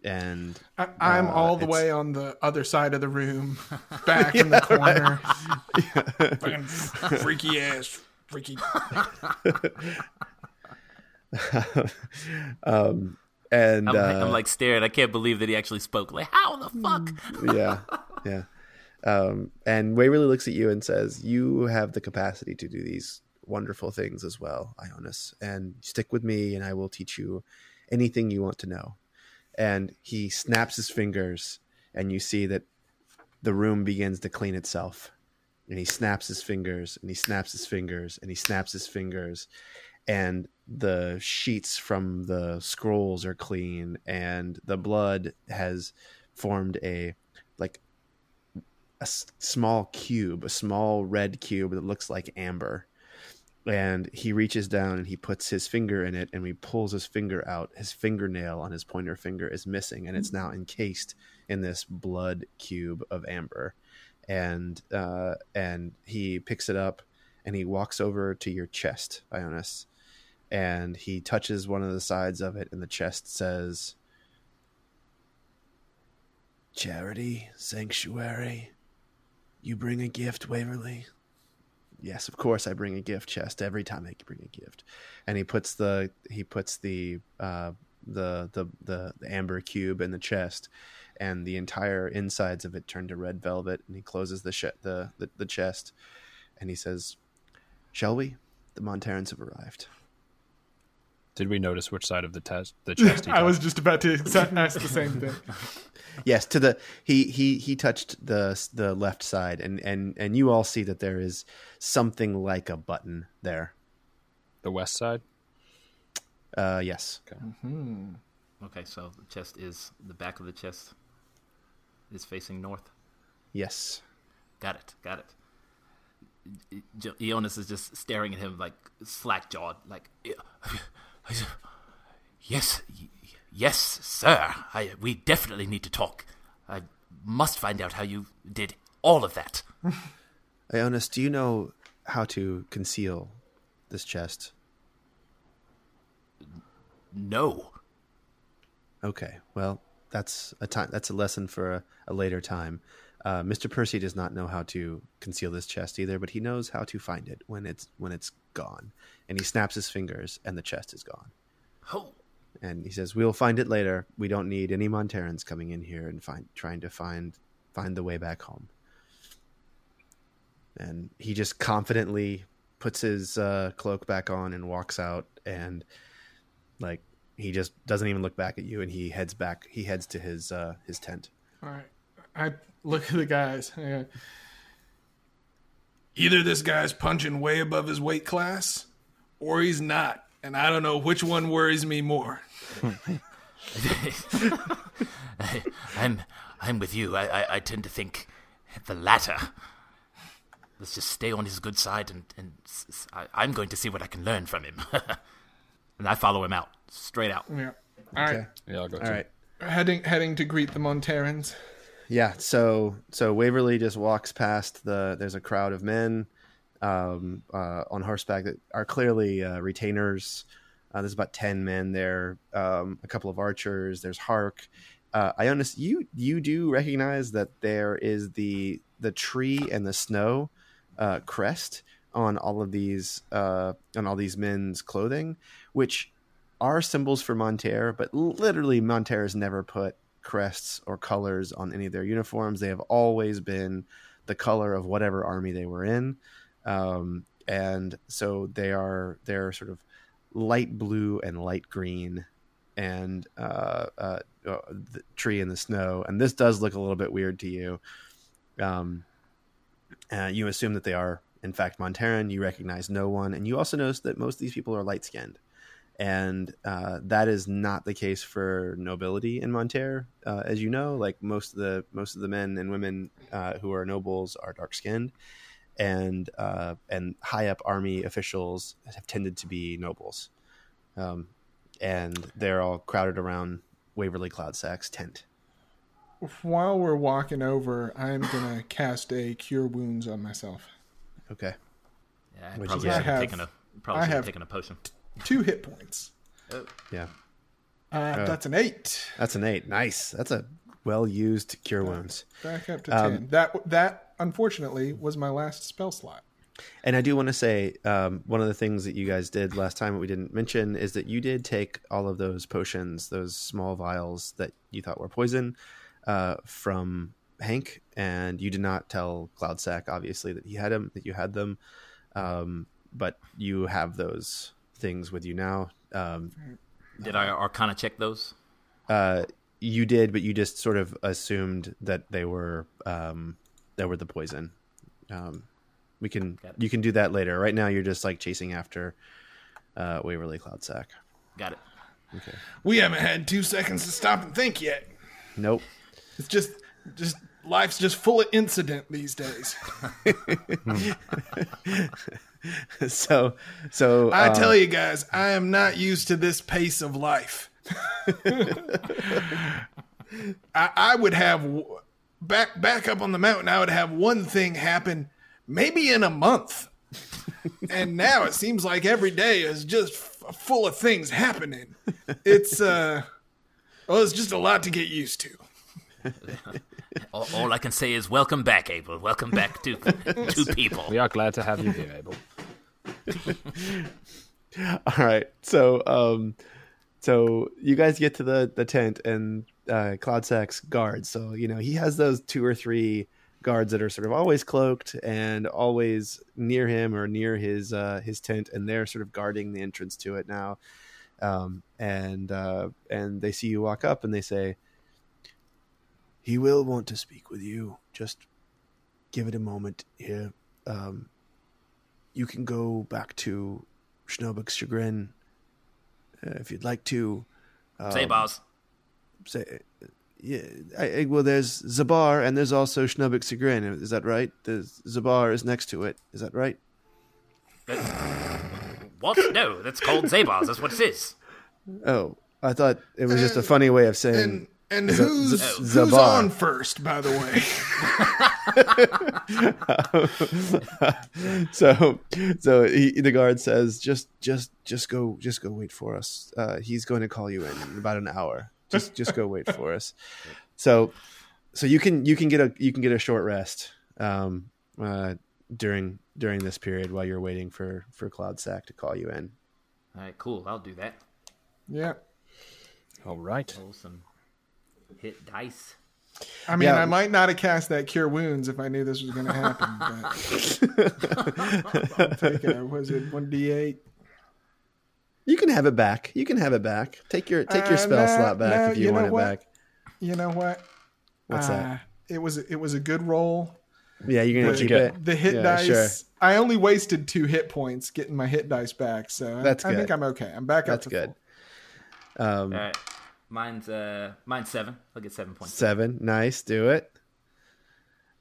and I, I'm Uh, all the it's- way on the other side of the room, back in the corner. Fucking freaky ass, freaky. um and I'm, uh, I'm like staring. I can't believe that he actually spoke. Like, how the fuck? yeah yeah um and waverly looks at you and says you have the capacity to do these wonderful things as well ionis and stick with me and i will teach you anything you want to know and he snaps his fingers and you see that the room begins to clean itself and he snaps his fingers and he snaps his fingers and he snaps his fingers and the sheets from the scrolls are clean and the blood has formed a like a s- small cube a small red cube that looks like amber. And he reaches down and he puts his finger in it and he pulls his finger out. His fingernail on his pointer finger is missing and it's now encased in this blood cube of amber. And uh, and he picks it up and he walks over to your chest ionis and he touches one of the sides of it and the chest says charity sanctuary you bring a gift waverly yes of course i bring a gift chest every time i bring a gift and he puts the he puts the uh the the the, the amber cube in the chest and the entire insides of it turn to red velvet. And he closes the sh- the, the the chest, and he says, "Shall we? The Monterans have arrived." Did we notice which side of the test the chest? He I was just about to ask the same thing. Yes, to the he he he touched the the left side, and and and you all see that there is something like a button there. the west side. Uh, yes. Okay, Okay, so the chest is the back of the chest is facing north. Yes. Got it. Got it. Jo- Ionis is just staring at him like slack jawed, like, yes, y- yes, sir. I, we definitely need to talk. I must find out how you did all of that. Ionis, do you know how to conceal this chest? No. Okay. Well, that's a time. That's a lesson for a, a later time. Uh, Mr. Percy does not know how to conceal this chest either, but he knows how to find it when it's when it's gone. And he snaps his fingers, and the chest is gone. Oh, And he says, "We'll find it later. We don't need any Monterans coming in here and find trying to find find the way back home." And he just confidently puts his uh, cloak back on and walks out, and like he just doesn't even look back at you, and he heads back. He heads to his uh, his tent. All right. I look at the guys. I go, Either this guy's punching way above his weight class, or he's not. And I don't know which one worries me more. I, I'm I'm with you. I, I, I tend to think the latter. Let's just stay on his good side, and, and s- s- I, I'm going to see what I can learn from him. and I follow him out, straight out. yeah. All right. Okay. Yeah, I'll go. All too. right. Heading heading to greet the Monterans. Yeah, so so Waverly just walks past the. There's a crowd of men um, uh, on horseback that are clearly uh, retainers. Uh, there's about ten men there, um, a couple of archers. There's Hark. Uh, Ionis, you you do recognize that there is the the tree and the snow uh, crest on all of these uh, on all these men's clothing, which are symbols for Monterre, but literally Monterre has never put crests or colors on any of their uniforms. They have always been the color of whatever army they were in, um, and so they are they're sort of light blue and light green, and uh, uh, uh, the tree in the snow. And this does look a little bit weird to you. Um, uh, you assume that they are in fact Monteran. You recognize no one, and you also notice that most of these people are light skinned and uh, that is not the case for nobility in Monterre. Uh, as you know, like most of the most of the men and women uh, who are nobles are dark skinned, and uh, and high up army officials have tended to be nobles, um, and they're all crowded around Waverly Cloudsack's tent. While we're walking over, I'm gonna cast a cure wounds on myself. Okay, Yeah, I What'd you probably get? should have have- taken a probably I should have have- taken a potion. Two hit points. yeah, Uh, That's an eight. that's an eight. Nice. That's a well used cure wounds. Back up to Um, ten. That that unfortunately was my last spell slot. And I do want to say um, one of the things that you guys did last time that we didn't mention is that you did take all of those potions, those small vials that you thought were poison, uh, from Hank, and you did not tell Cloudsack obviously that he had them, that you had them, um, but you have those things with you now. Um, Did I Arcana check those? uh, you did, but you just sort of assumed that they were um, that were the poison. Um, we can you can do that later. Right now, you're just like chasing after uh, Waverly Cloudsack. Got it. Okay. We haven't had two seconds to stop and think yet. Nope. It's just just life's just full of incident these days. so so I uh, tell you guys, I am not used to this pace of life. I, I would have back back up on the mountain. I would have one thing happen, maybe in a month, and now it seems like every day is just f- full of things happening. It's uh, well, it's just a lot to get used to. All, all I can say is welcome back, Abel. Welcome back to to people. We are glad to have you here, Abel. all right. So um, so you guys get to the the tent and uh, Cloudsack's guards. So you know he has those two or three guards that are sort of always cloaked and always near him or near his uh, his tent, and they're sort of guarding the entrance to it now. Um, and uh, and they see you walk up, and they say, "He will want to speak with you. Just give it a moment here. Um, you can go back to Schnobik's chagrin uh, if you'd like to." Um, Say, boss. say, yeah, I, I- well, there's Zabar and there's also Schnubik chagrin. Is that right? The Zabar is next to it. Is that right? What? No, that's called Zabars. That's what it is. Oh, I thought it was just a funny way of saying. And and Z- who's Z- who's on first, by the way? so, so he, the guard says, "Just, just, just go, just go wait for us. Uh, he's going to call you in, in about an hour. Just, just go wait for us." So, so you can you can get a you can get a short rest um, uh, during during this period while you're waiting for for Cloudsack to call you in. All right, cool. I'll do that. yeah. All right. Roll some hit dice. I mean, Yeah. I might not have cast that cure wounds if I knew this was going to happen. But I'll take a was it one d eight? You can have it back. You can have it back. Take your take your Uh, spell no, slot back no, if you, you want know it what? back. You know what? What's Uh, that? It was it was a good roll. Yeah, you're gonna The, keep get? it. the hit Yeah, dice. sure. I only wasted two hit points getting my hit dice back, so I- That's I, good. think I'm okay. I'm back That's up to good. full. Um, All right. Mine's uh mine's seven. I'll get seven points. Seven, nice. Do it.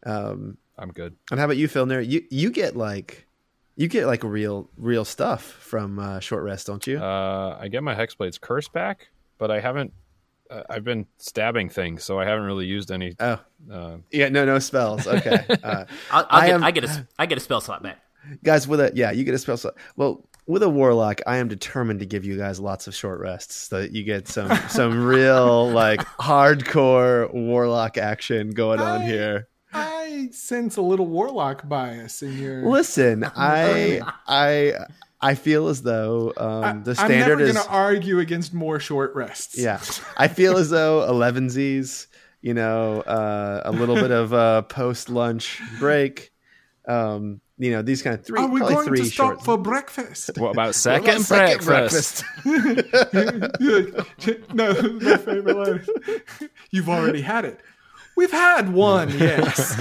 Um, I'm good. and how about you, Filnir? You you get like you get like real real stuff from uh, short rest, don't you? Uh, I get my Hexblade's curse back, but I haven't. Uh, I've been stabbing things, so I haven't really used any. oh, Uh, yeah, no, no spells. Okay, uh, I'll, I'll I get am- I get a s- I get a spell slot back. guys, with a yeah, you get a spell slot. Well, with a warlock, I am determined to give you guys lots of short rests so that you get some some real like hardcore warlock action going on here. I sense a little warlock bias in your. Listen, I I I feel as though um, the I'm standard never is going to argue against more short rests. yeah. I feel as though eleven Z's, you know, uh, a little bit of a post lunch break. Um, you know, these kind of three. Are we probably going three to stop short. for breakfast? what about What second, about second breakfast? no, my favorite line. You've already had it. We've had one, yes.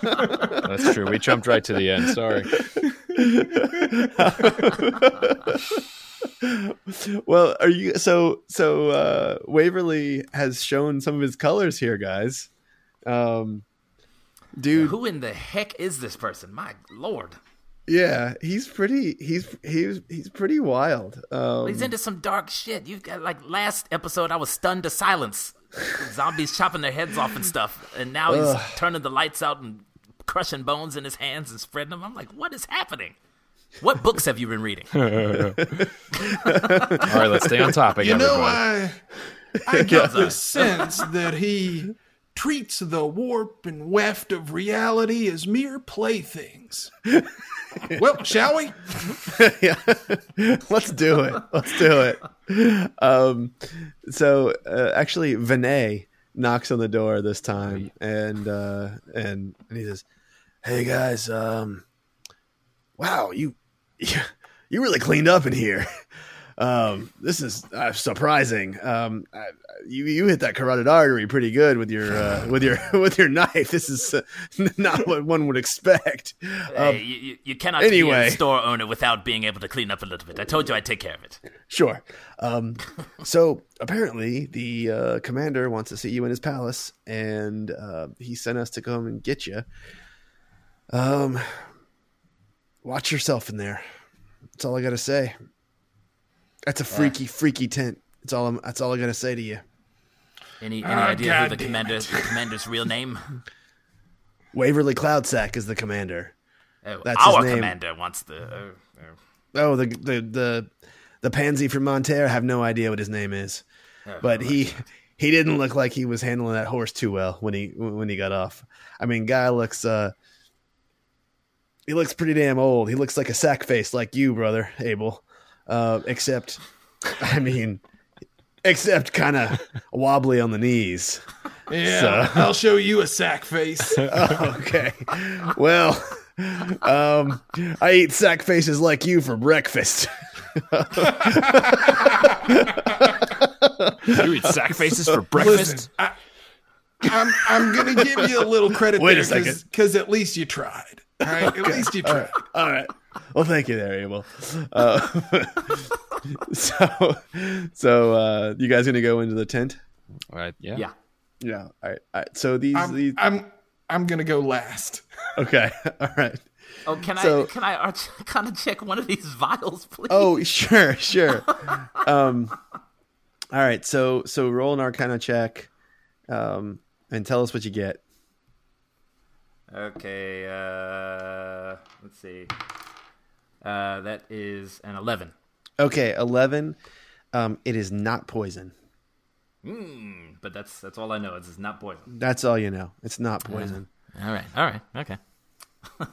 That's true. We jumped right to the end. Sorry. Well, are you so so? Uh, Waverly has shown some of his colors here, guys. Um, dude, Who in the heck is this person? My lord. yeah, he's pretty. He's he's he's pretty wild. Um, He's into some dark shit. You've got like last episode I was stunned to silence. Zombies chopping their heads off and stuff. And now he's turning the lights out and crushing bones in his hands and spreading them. I'm like, what is happening? What books have you been reading? All right, let's stay on topic. You know. I I get the sense that he treats the warp and weft of reality as mere playthings. well, shall we? yeah. Let's do it. Let's do it. Um, so uh, actually, Vinay knocks on the door this time, and uh, and and he says, "Hey guys, um, wow, you you, you really cleaned up in here. Um, this is uh, surprising. Um, I, you you hit that carotid artery pretty good with your uh, with your with your knife. This is uh, not what one would expect. Um, hey, you, you- cannot be anyway. a store owner without being able to clean up a little bit. I told you I'd take care of it. Sure. Um, so apparently, the uh, commander wants to see you in his palace, and uh, he sent us to come and get you. Um, watch yourself in there. That's all I got to say. That's a freaky, freaky tent. That's all. I'm, that's all I got to say to you. Any any Ah, idea who the goddamn commander the commander's real name? Waverly Cloudsack is the commander. Oh, That's his our name. commander wants the. Oh, oh. Oh, the the the the pansy from Monterre. I have no idea what his name is, but he he didn't look like he was handling that horse too well when he when he got off. I mean, guy looks uh he looks pretty damn old. He looks like a sack face like you, brother Abel. Uh, except, I mean, except kind of wobbly on the knees. Yeah, I'll show you a sack face. okay. Well, um, I eat sack faces like you for breakfast. You eat sack faces for breakfast? Listen, I, I'm I'm gonna give you a little credit Wait a there second. because at least you tried. All right, at least you tried. All right. Well, thank you there, Abel. Uh, so, so uh, you guys gonna go into the tent? All right, yeah. Yeah. Yeah. All right. All right. So these, I'm, these. I'm I'm gonna go last. Okay. All right. Oh, can So- I can I kind of check one of these vials, please? Oh, sure, sure. um, all right. So, so roll an Arcana check, um, and tell us what you get. Okay. Uh, let's see. Uh, that is an eleven. Okay, eleven. Um, it is not poison. Mm, but that's that's all I know. It's not poison. That's all you know. It's not poison. All right. All right. Okay. All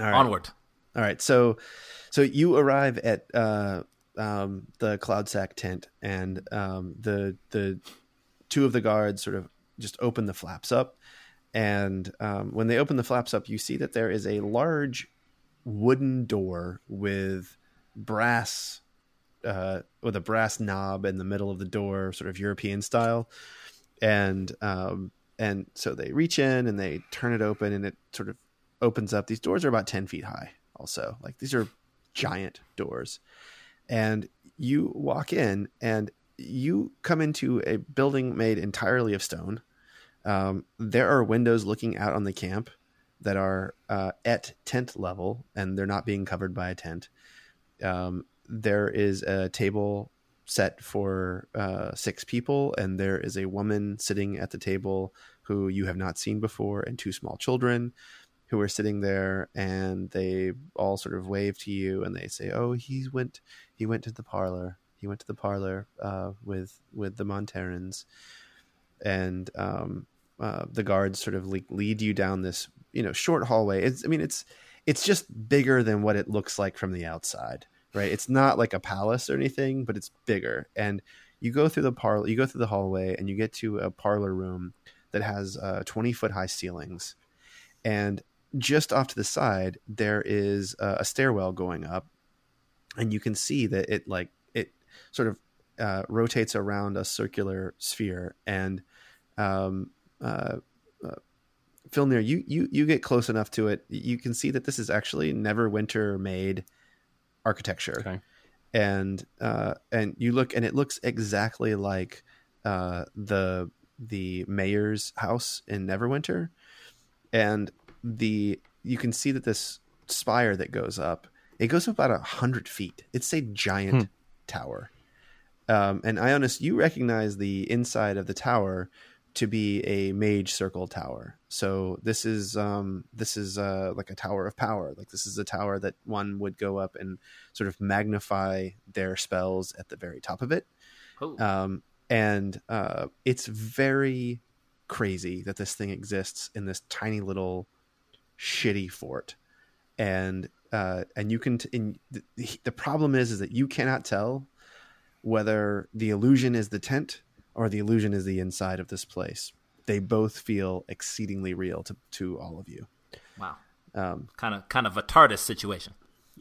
right. Onward. All right. So, so you arrive at uh, um, the Cloudsack tent, and um, the the two of the guards sort of just open the flaps up, and um, when they open the flaps up, you see that there is a large wooden door with brass uh, with a brass knob in the middle of the door, sort of European style, and um, and so they reach in and they turn it open, and it sort of opens up. These doors are about ten feet high. Also, like these are giant doors, and you walk in and you come into a building made entirely of stone. Um, there are windows looking out on the camp that are uh, at tent level, and they're not being covered by a tent. Um, there is a table set for uh, six people, and there is a woman sitting at the table who you have not seen before, and two small children who are sitting there, and they all sort of wave to you, and they say, "Oh, he went, he went to the parlor. He went to the parlor uh, with with the Monterans," and um, uh, the guards sort of lead you down this, you know, short hallway. It's, I mean, it's it's just bigger than what it looks like from the outside right? It's not like a palace or anything, but it's bigger. And you go through the parlor, you go through the hallway, and you get to a parlor room that has uh, twenty foot high ceilings, and just off to the side there is uh, a stairwell going up, and you can see that it like it sort of uh, rotates around a circular sphere, and um, uh, you you you get close enough to it, you can see that this is actually Neverwinter made architecture Okay. and uh, and you look and it looks exactly like uh, the the mayor's house in Neverwinter, and the you can see that this spire that goes up it goes up about a hundred feet. It's a giant tower, um, and Ionis, you recognize the inside of the tower to be a mage circle tower. So this is um, this is uh, like a tower of power. Like this is a tower that one would go up and sort of magnify their spells at the very top of it. Oh, Um, and uh, it's very crazy that this thing exists in this tiny little shitty fort. And uh, and you can t- in, the, the problem is is that you cannot tell whether the illusion is the tent or the illusion is the inside of this place. They both feel exceedingly real to, to all of you. wow. Um, Kind of kind of a TARDIS situation.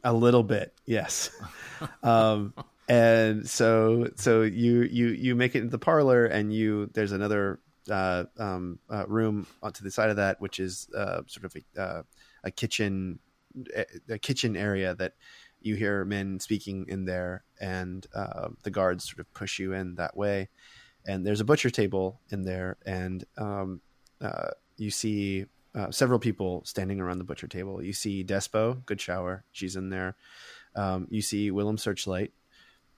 a little bit, yes. um, and so so you you you make it into the parlor, and you there's another uh, um, uh, room onto the side of that, which is uh, sort of a, uh, a kitchen a kitchen area that you hear men speaking in there, and uh, the guards sort of push you in that way. And there's a butcher table in there, and um, uh, you see uh, several people standing around the butcher table. You see Despo, Goodshower, she's in there. Um, you see Willem Searchlight.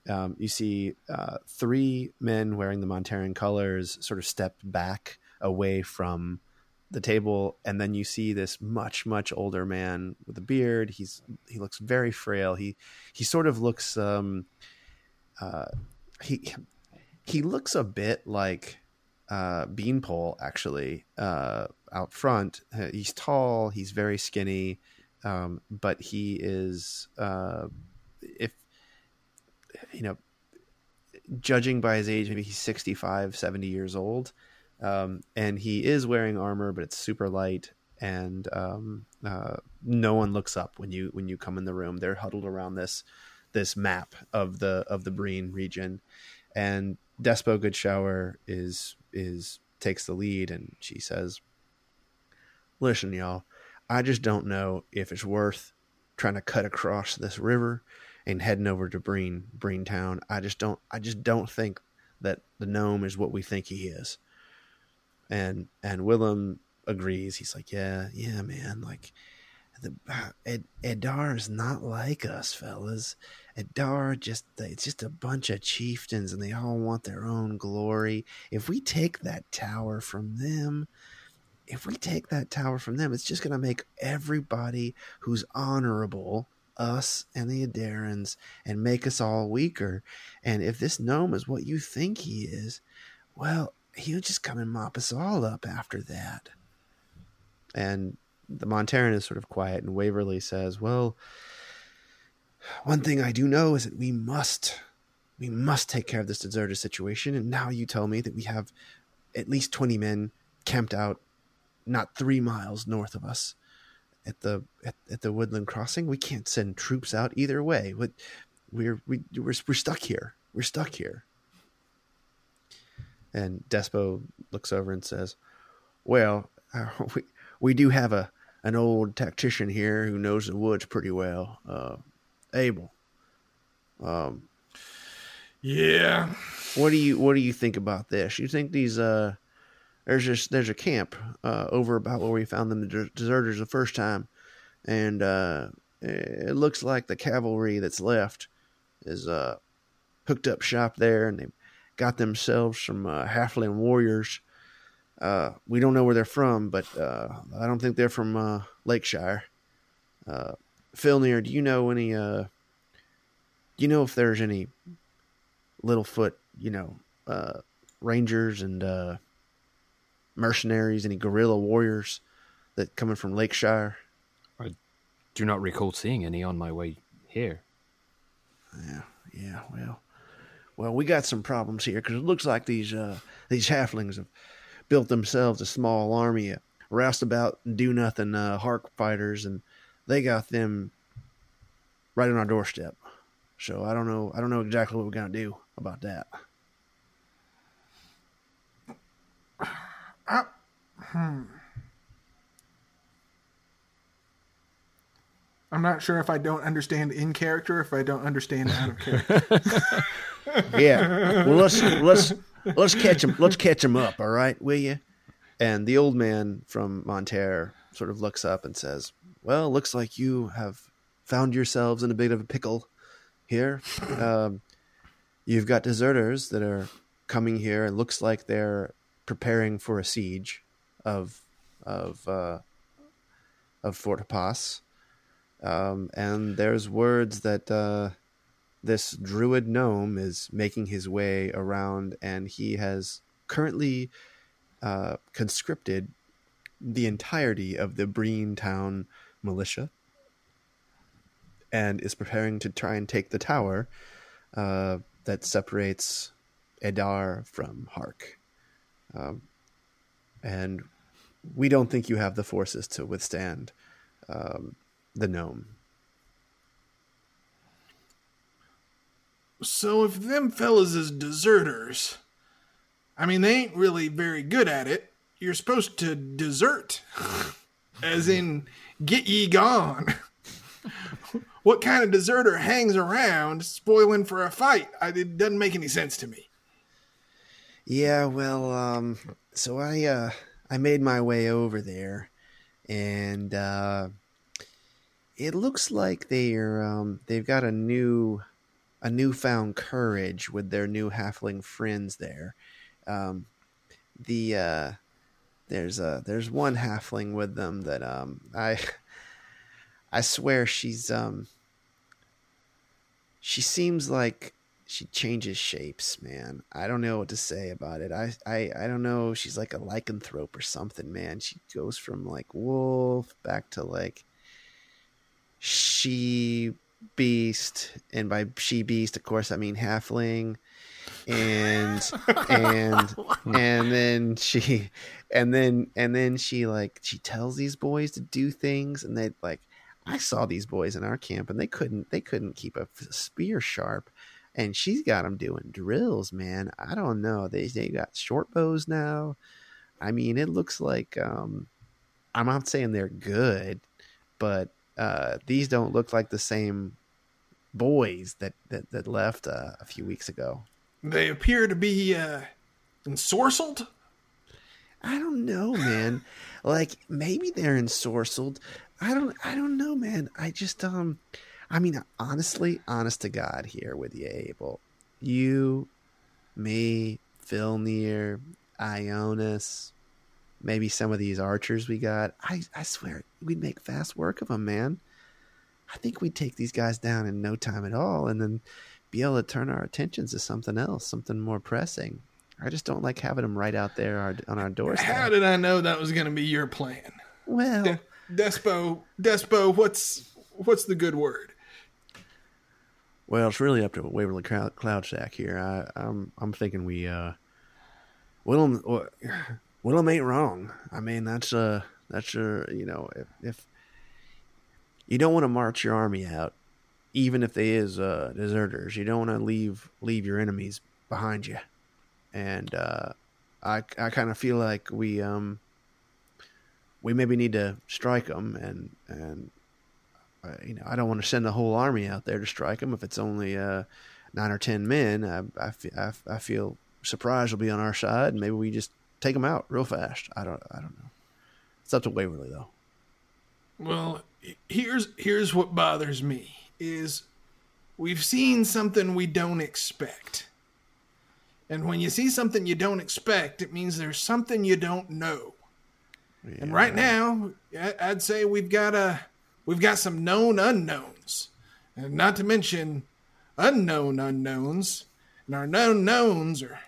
Um, you see uh, three men wearing the Monteran colors sort of step back away from the table, and then you see this much much older man with a beard. He's he looks very frail. He he sort of looks um, uh, he he looks a bit like uh, Beanpole actually uh, out front. He's tall. He's very skinny, um, but he is uh, if you know judging by his age, maybe he's 65, 70 years old. Um, and he is wearing armor, but it's super light. And um, uh, no one looks up when you when you come in the room. They're huddled around this this map of the of the Breen region, and Despo Goodshower is is takes the lead, and she says, "Listen, y'all, I just don't know if it's worth trying to cut across this river and heading over to Breen Breen Town. I just don't I just don't think that the gnome is what we think he is." And and Willem agrees. He's like, "Yeah, yeah, man, like." The, uh, Ed, Edar is not like us, fellas. Adar just it's just a bunch of chieftains and they all want their own glory. If we take that tower from them, if we take that tower from them, it's just going to make everybody who's honorable, us and the Adarans, and make us all weaker. And if this gnome is what you think he is, well, he'll just come and mop us all up after that. And the Monteran is sort of quiet, and Waverly says, Well, one thing I do know is that we must, we must take care of this deserter situation. And now you tell me that we have at least 20 men camped out not three miles north of us at the at, at the woodland crossing. We can't send troops out either way. We're we, we're we're stuck here. We're stuck here. And Despo looks over and says, "Well, uh, we we do have a an old tactician here who knows the woods pretty well. Uh, Abel. Um, yeah. What do you What do you think about this? You think these uh, there's just there's a camp uh, over about where we found them the deserters the first time, and uh, it looks like the cavalry that's left is uh, hooked up shop there, and they've got themselves some uh, halfling warriors. Uh, we don't know where they're from, but uh, I don't think they're from uh, Lakeshire. Uh, Filnir, do you know any? Uh, do you know if there's any Littlefoot, you know, uh, rangers and uh, mercenaries, any guerrilla warriors that coming from Lakeshire? I do not recall seeing any on my way here. Yeah, yeah. Well, well, we got some problems here because it looks like these uh, these halflings have built themselves a small army of roustabout do nothing uh, hark fighters, and they got them right on our doorstep. So I don't know. I don't know exactly what we're gonna do about that. I, hmm. I'm not sure if I don't understand in character, if I don't understand out of character. yeah. Well, let's let's let's catch him. Let's catch him up. All right, will you? And the old man from Monterre sort of looks up and says, "Well, looks like you have found yourselves in a bit of a pickle here. Um, you've got deserters that are coming here. It looks like they're preparing for a siege of of uh, of Fort Pas. Um, and there's words that uh, this druid gnome is making his way around, and he has currently uh, conscripted the entirety of the Breen Town militia and is preparing to try and take the tower uh, that separates Edar from Hark. Um, and we don't think you have the forces to withstand um, the gnome. So if them fellas is deserters, I mean they ain't really very good at it. You're supposed to desert, as in get ye gone. what kind of deserter hangs around spoiling for a fight? I, it doesn't make any sense to me. Yeah, well, um, so I uh, I made my way over there, and uh, it looks like they're um, they've got a new a newfound courage with their new halfling friends there. Um, the uh, there's a there's one halfling with them that um, I I swear she's um she seems like she changes shapes, man. I don't know what to say about it. I I I don't know. She's like a lycanthrope or something, man. She goes from like wolf back to like she beast, and by she beast, of course, I mean halfling. And and and then she and then and then she like she tells these boys to do things and they like I saw these boys in our camp and they couldn't they couldn't keep a spear sharp and she's got them doing drills man. I don't know. They they got short bows now. I mean it looks like um I'm not saying they're good but uh these don't look like the same boys that that, that left uh, a few weeks ago They appear to be uh, ensorcelled. I don't know, man. like maybe they're ensorcelled. I don't. I don't know, man. I just um. I mean, honestly, honest to God, here with you, Abel. You, me, Filnir, Ionis, maybe some of these archers we got. I I swear we'd make fast work of them, man. I think we'd take these guys down in no time at all, and then be able to turn our attentions to something else, something more pressing. I just don't like having them right out there on our doorstep. How did I know that was going to be your plan? well, De- Despo, Despo, what's what's the good word? well, it's really up to Waverly Cloud, Cloudsack here. I, I'm I'm thinking we uh, Willem Willem ain't wrong. I mean that's uh that's uh you know if, if you don't want to march your army out, even if they is uh deserters, you don't want to leave leave your enemies behind you. And uh, I I kind of feel like we um we maybe need to strike them and and uh, you know I don't want to send the whole army out there to strike them if it's only uh nine or ten men. I I, I, I feel surprise will be on our side and maybe we just take them out real fast. I don't I don't know. It's up to Waverly though. Well, here's here's what bothers me is we've seen something we don't expect. And when you see something you don't expect, it means there's something you don't know. And right now, I- I'd say we've got a we've got some known unknowns, and not to mention unknown unknowns. And our known knowns are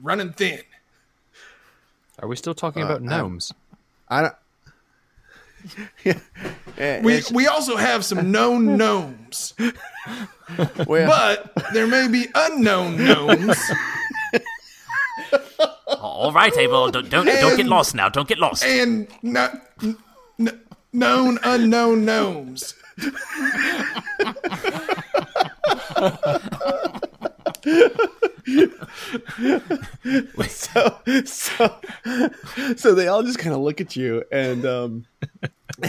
running thin. Are we still talking uh, about gnomes? I don't. yeah, We we also have some known gnomes, well, but there may be unknown gnomes. All right, Abel, don't don't, don't get lost now. Don't get lost. and no, n- known unknown gnomes. so so so they all just kind of look at you and um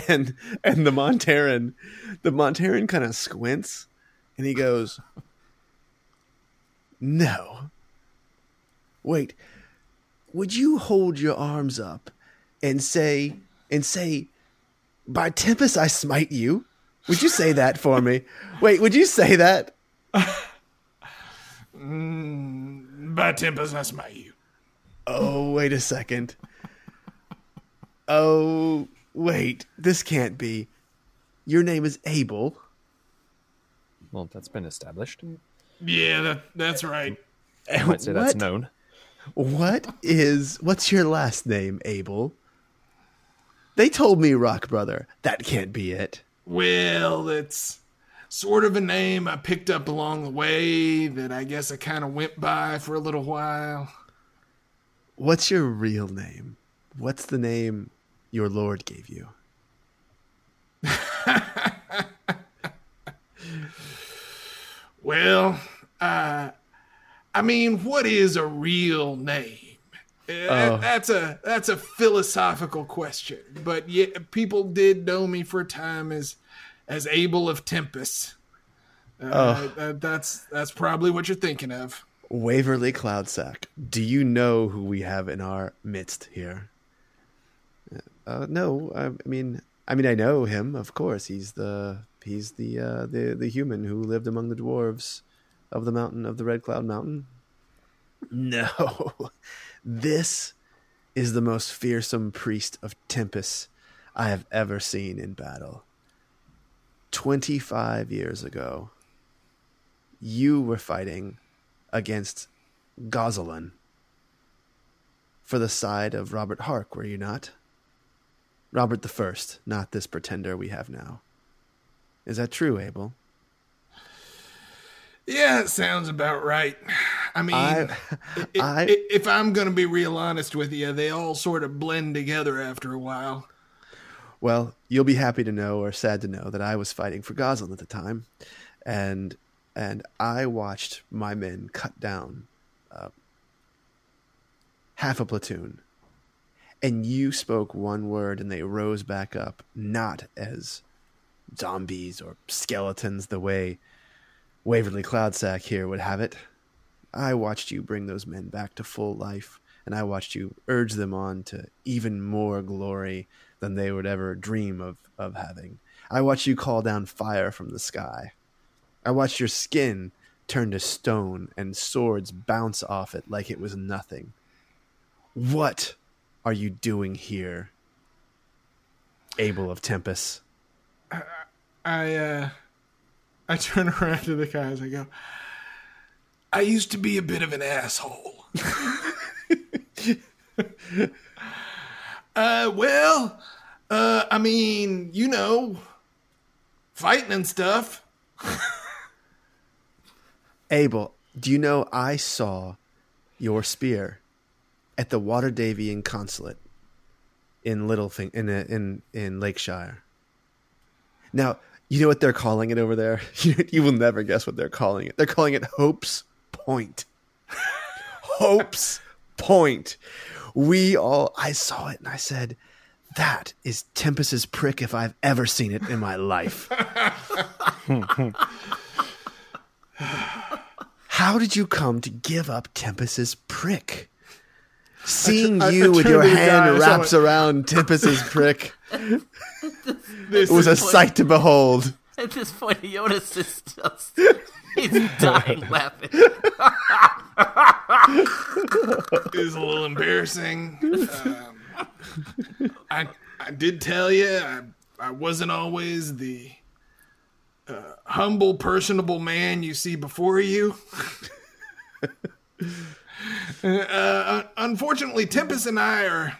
and and the montaran the montaran kind of squints and he goes no. Wait. Would you hold your arms up and say and say by tempest i smite you would you say that for me? Wait would you say that Mm, By tempest, I smite you. Oh, wait a second. Oh, wait. This can't be. Your name is Abel. Well, that's been established. Yeah, that that's right. I might say that's What? known. What is. What's your last name, Abel? They told me Rock Brother. That can't be it. Well, it's sort of a name I picked up along the way that I guess I kind of went by for a little while. What's your real name? What's the name your Lord gave you? Well, uh, I mean, what is a real name? Uh, That's a that's a philosophical question, but yeah, people did know me for a time as as Abel of Tempest. Uh, that- that's that's probably what you're thinking of. Waverly Cloudsack. Do you know who we have in our midst here? Uh, no, I, I mean, I mean, I know him. Of course, he's the he's the uh, the the human who lived among the dwarves of the mountain of the Red Cloud Mountain. No, this is the most fearsome priest of Tempest I have ever seen in battle. Twenty five years ago, you were fighting against Gozelin for the side of Robert Hark, were you not? Robert the First, not this pretender we have now. Is that true, Abel? Yeah, it sounds about right. I mean, I, i- I- i- if I'm going to be real honest with you, they all sort of blend together after a while. Well, you'll be happy to know, or sad to know, that I was fighting for Goslin at the time, and and I watched my men cut down uh, half a platoon, and you spoke one word, and they rose back up, not as zombies or skeletons, the way Waverly Cloudsack here would have it. I watched you bring those men back to full life, and I watched you urge them on to even more glory than they would ever dream of, of having. I watch you call down fire from the sky. I watch your skin turn to stone and swords bounce off it like it was nothing. What are you doing here, Abel of Tempest? I uh I turn around to the guys. I go, I used to be a bit of an asshole. uh, well, uh, I mean, you know, fighting and stuff. Abel, do you know I saw your spear at the Waterdavian consulate in Littlething in in in Lakeshire? Now, you know what they're calling it over there? You, you will never guess what they're calling it. They're calling it Hope's Point. Hope's Point. We all I saw it and I said, that is Tempest's prick if I've ever seen it in my life. How did you come to give up Tempest's prick? Seeing I- I you with your to the guy, hand wraps around Tempest's prick it was a sight to behold. At this point, Jonas is just. He's dying laughing. is a little embarrassing. Um, I I did tell you I I wasn't always the uh, humble, personable man you see before you. uh, unfortunately, Tempest and I are.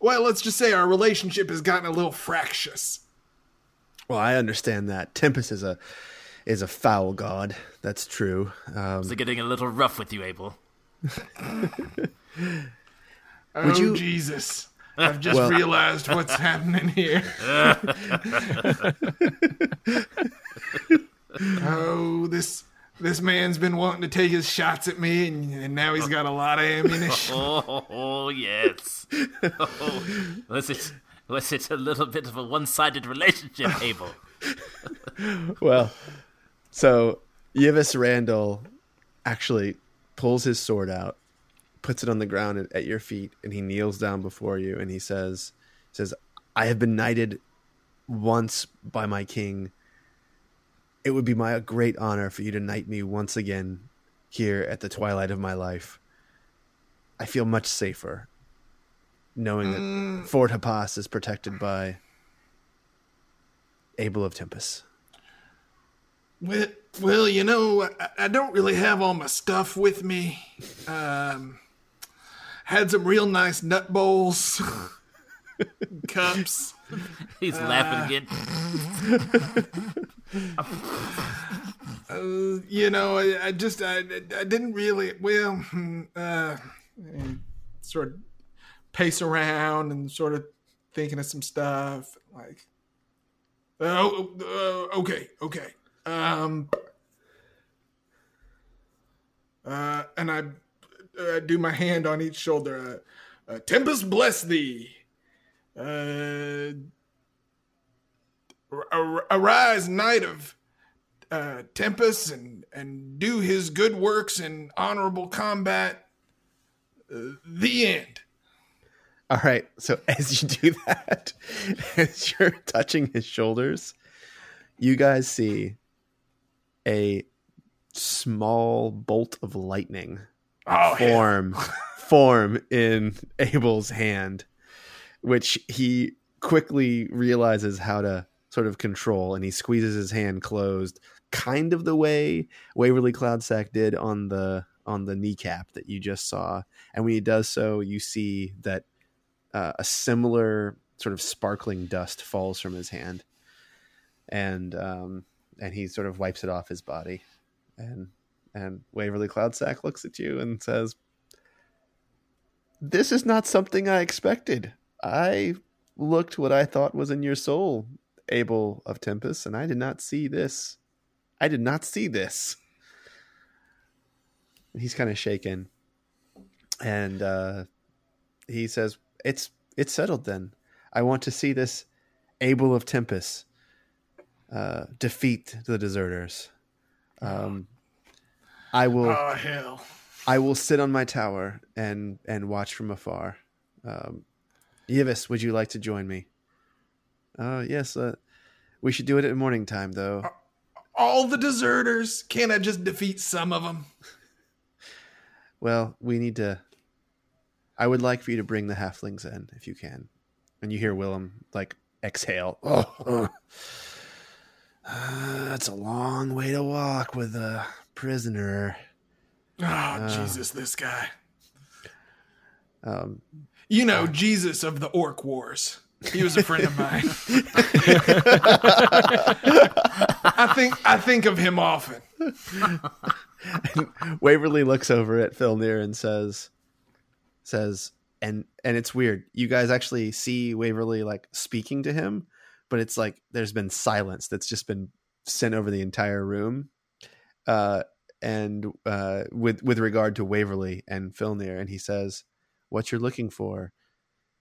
Well, let's just say our relationship has gotten a little fractious. Well, I understand that Tempest is a is a foul god. That's true. Um, Is it getting a little rough with you, Abel? oh, you- Jesus. I've just Well- realized what's happening here. oh, this this man's been wanting to take his shots at me, and, and now he's got a lot of ammunition. Oh, yes. Oh, was it was it a little bit of a one-sided relationship, Abel? well, so Yvis Randall actually pulls his sword out, puts it on the ground at, at your feet, and he kneels down before you, and he says, "says I have been knighted once by my king. It would be my great honor for you to knight me once again here at the twilight of my life. I feel much safer." Knowing that Fort Hapas is protected by Abel of Tempest. Well, well, you know, I, I don't really have all my stuff with me. Um, had some real nice nut bowls, cups. He's laughing again. Uh, you know, I, I just I, I didn't really well hmm, uh, sort of pace around and sort of thinking of some stuff like oh uh, okay okay um uh and I, I do my hand on each shoulder uh, uh, Tempest bless thee uh ar- arise knight of uh, Tempest and and do his good works in honorable combat. Uh, the end. All right. So as you do that, as you're touching his shoulders, you guys see a small bolt of lightning Oh, form form in Abel's hand, which he quickly realizes how to sort of control, and he squeezes his hand closed, kind of the way Waverly Cloudsack did on the on the kneecap that you just saw. And when he does so, you see that uh, a similar sort of sparkling dust falls from his hand, and um, and he sort of wipes it off his body, and and Waverly Cloudsack looks at you and says, "This is not something I expected. I looked what I thought was in your soul, Abel of Tempest, and I did not see this. I did not see this." He's kind of shaken, and uh, he says, "It's it's settled then. I want to see this Abel of Tempest uh, defeat the deserters. Um, I will. Oh hell! I will sit on my tower and and watch from afar. Um, Yivas, would you like to join me? Uh, yes. Uh, we should do it at morning time, though. All the deserters. Can't I just defeat some of them? Well, we need to. I would like for you to bring the halflings in, if you can. And you hear Willem like exhale. Oh, uh, that's a long way to walk with a prisoner. Oh Jesus, this guy. Um, You know, Jesus of the Orc Wars. He was a friend of mine. I think I think of him often. Waverly looks over at Filnir and says, says, and and it's weird. You guys actually see Waverly like speaking to him, but it's like there's been silence that's just been sent over the entire room. Uh, and uh, with with regard to Waverly and Filnir, and he says, "What you're looking for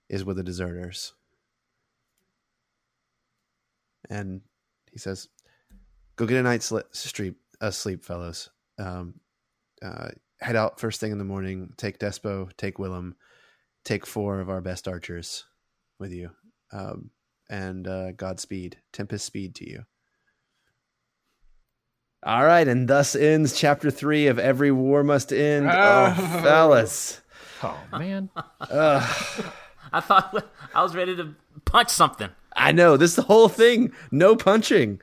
is with the deserters." And he says, "Go get a night's sleep, uh, sleep, fellows. Um, uh, head out first thing in the morning. Take Despo, take Willem, take four of our best archers with you, um, and uh, Godspeed, Tempest speed to you." All right, and thus ends chapter three of Every War Must End. Oh, fellas. Oh man, I thought I was ready to punch something. I know this is the whole thing. No punching.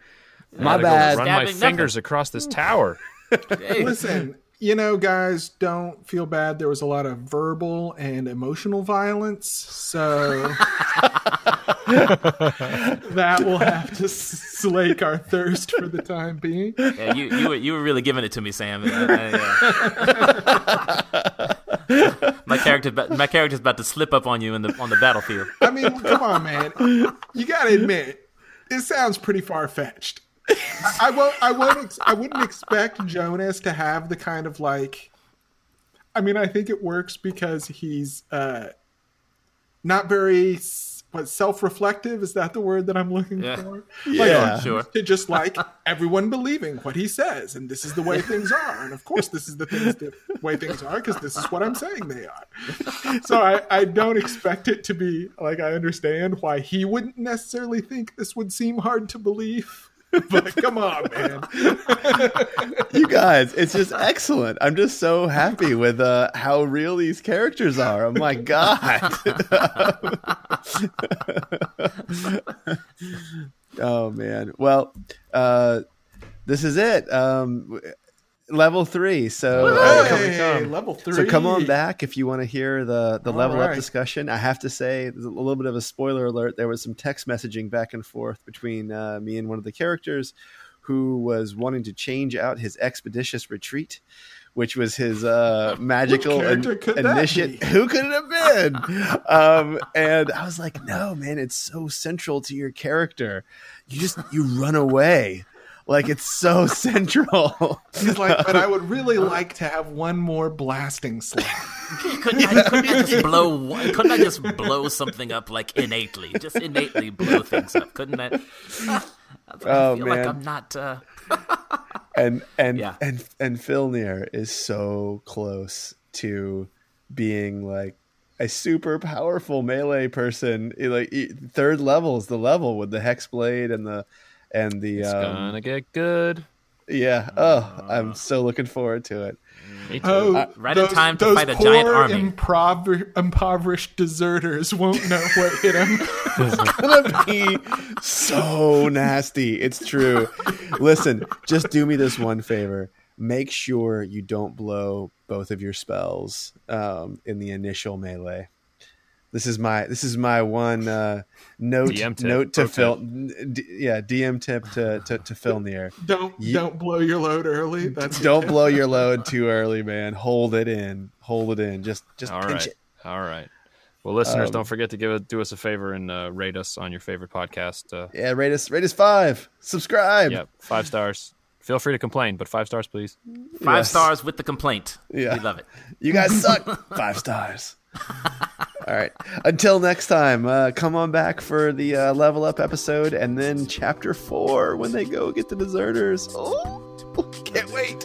My bad. Run my Stabbing fingers across this tower. Listen, you know, guys, don't feel bad. There was a lot of verbal and emotional violence, so that will have to slake our thirst for the time being. yeah, you you were you were really giving it to me, Sam. Uh, uh, my character my character's about to slip up on you in the on the battlefield. I mean, come on, man. You gotta admit, it sounds pretty far fetched. I, won't. I won't. Ex- I wouldn't expect Jonas to have the kind of like. I mean, I think it works because he's uh, not very what self-reflective. Is that the word that I'm looking Yeah. for? Yeah. Like, Sure. To just like everyone believing what he says, and this is the way things are, and of course, this is the things the way things are because this is what I'm saying they are. So I, I don't expect it to be like I understand why he wouldn't necessarily think this would seem hard to believe. But come on, man. you guys, it's just excellent. I'm just so happy with uh, how real these characters are. Oh my god. oh man. Well, uh, this is it. Um, level three. So uh, come- Hey, level three. So come on back if you want to hear the the All level up discussion. I have to say, there's a little bit of a spoiler alert. There was some text messaging back and forth between uh, me and one of the characters who was wanting to change out his expeditious retreat, which was his uh, magical character in- initiate. Who could it have been? um, and I was like, no, man, it's so central to your character. You just you run away. Like it's so central. He's like, but I would really like to have one more blasting slot. Couldn't I, couldn't I just blow? one- Couldn't I just blow something up like innately? Just innately blow things up. Couldn't I? I Oh, feel man. like I'm not. Uh, and and Yeah. and and Filnir is so close to being like a super powerful melee person. Like third level is the level with the hex blade and the and the It's um, gonna get good. yeah. Oh, I'm so looking forward to it. Me too. Oh, Right in time to fight a poor giant army. impover- impoverished deserters won't know what hit them. It's gonna be so nasty. It's true. Listen, just do me this one favor. Make sure you don't blow both of your spells um, in the initial melee. This is my this is my one uh, note DM tip, note to pro Phil. D- yeah, DM tip to to, to Phil in the air. Don't Ye- don't blow your load early. That's Don't blow your load too early, man. Hold it in. Hold it in. Just just All pinch right. it. All right. Well, listeners, Um, don't forget to give a, do us a favor and uh, rate us on your favorite podcast. Uh, Yeah, rate us rate us five. Subscribe. yeah, five stars. Feel free to complain, but five stars, please. Five Yes. stars with the complaint. Yeah. We love it. You guys suck. Five stars. All right. Until next time, uh, come on back for the uh, level up episode and then chapter four when they go get the deserters. Oh, can't wait.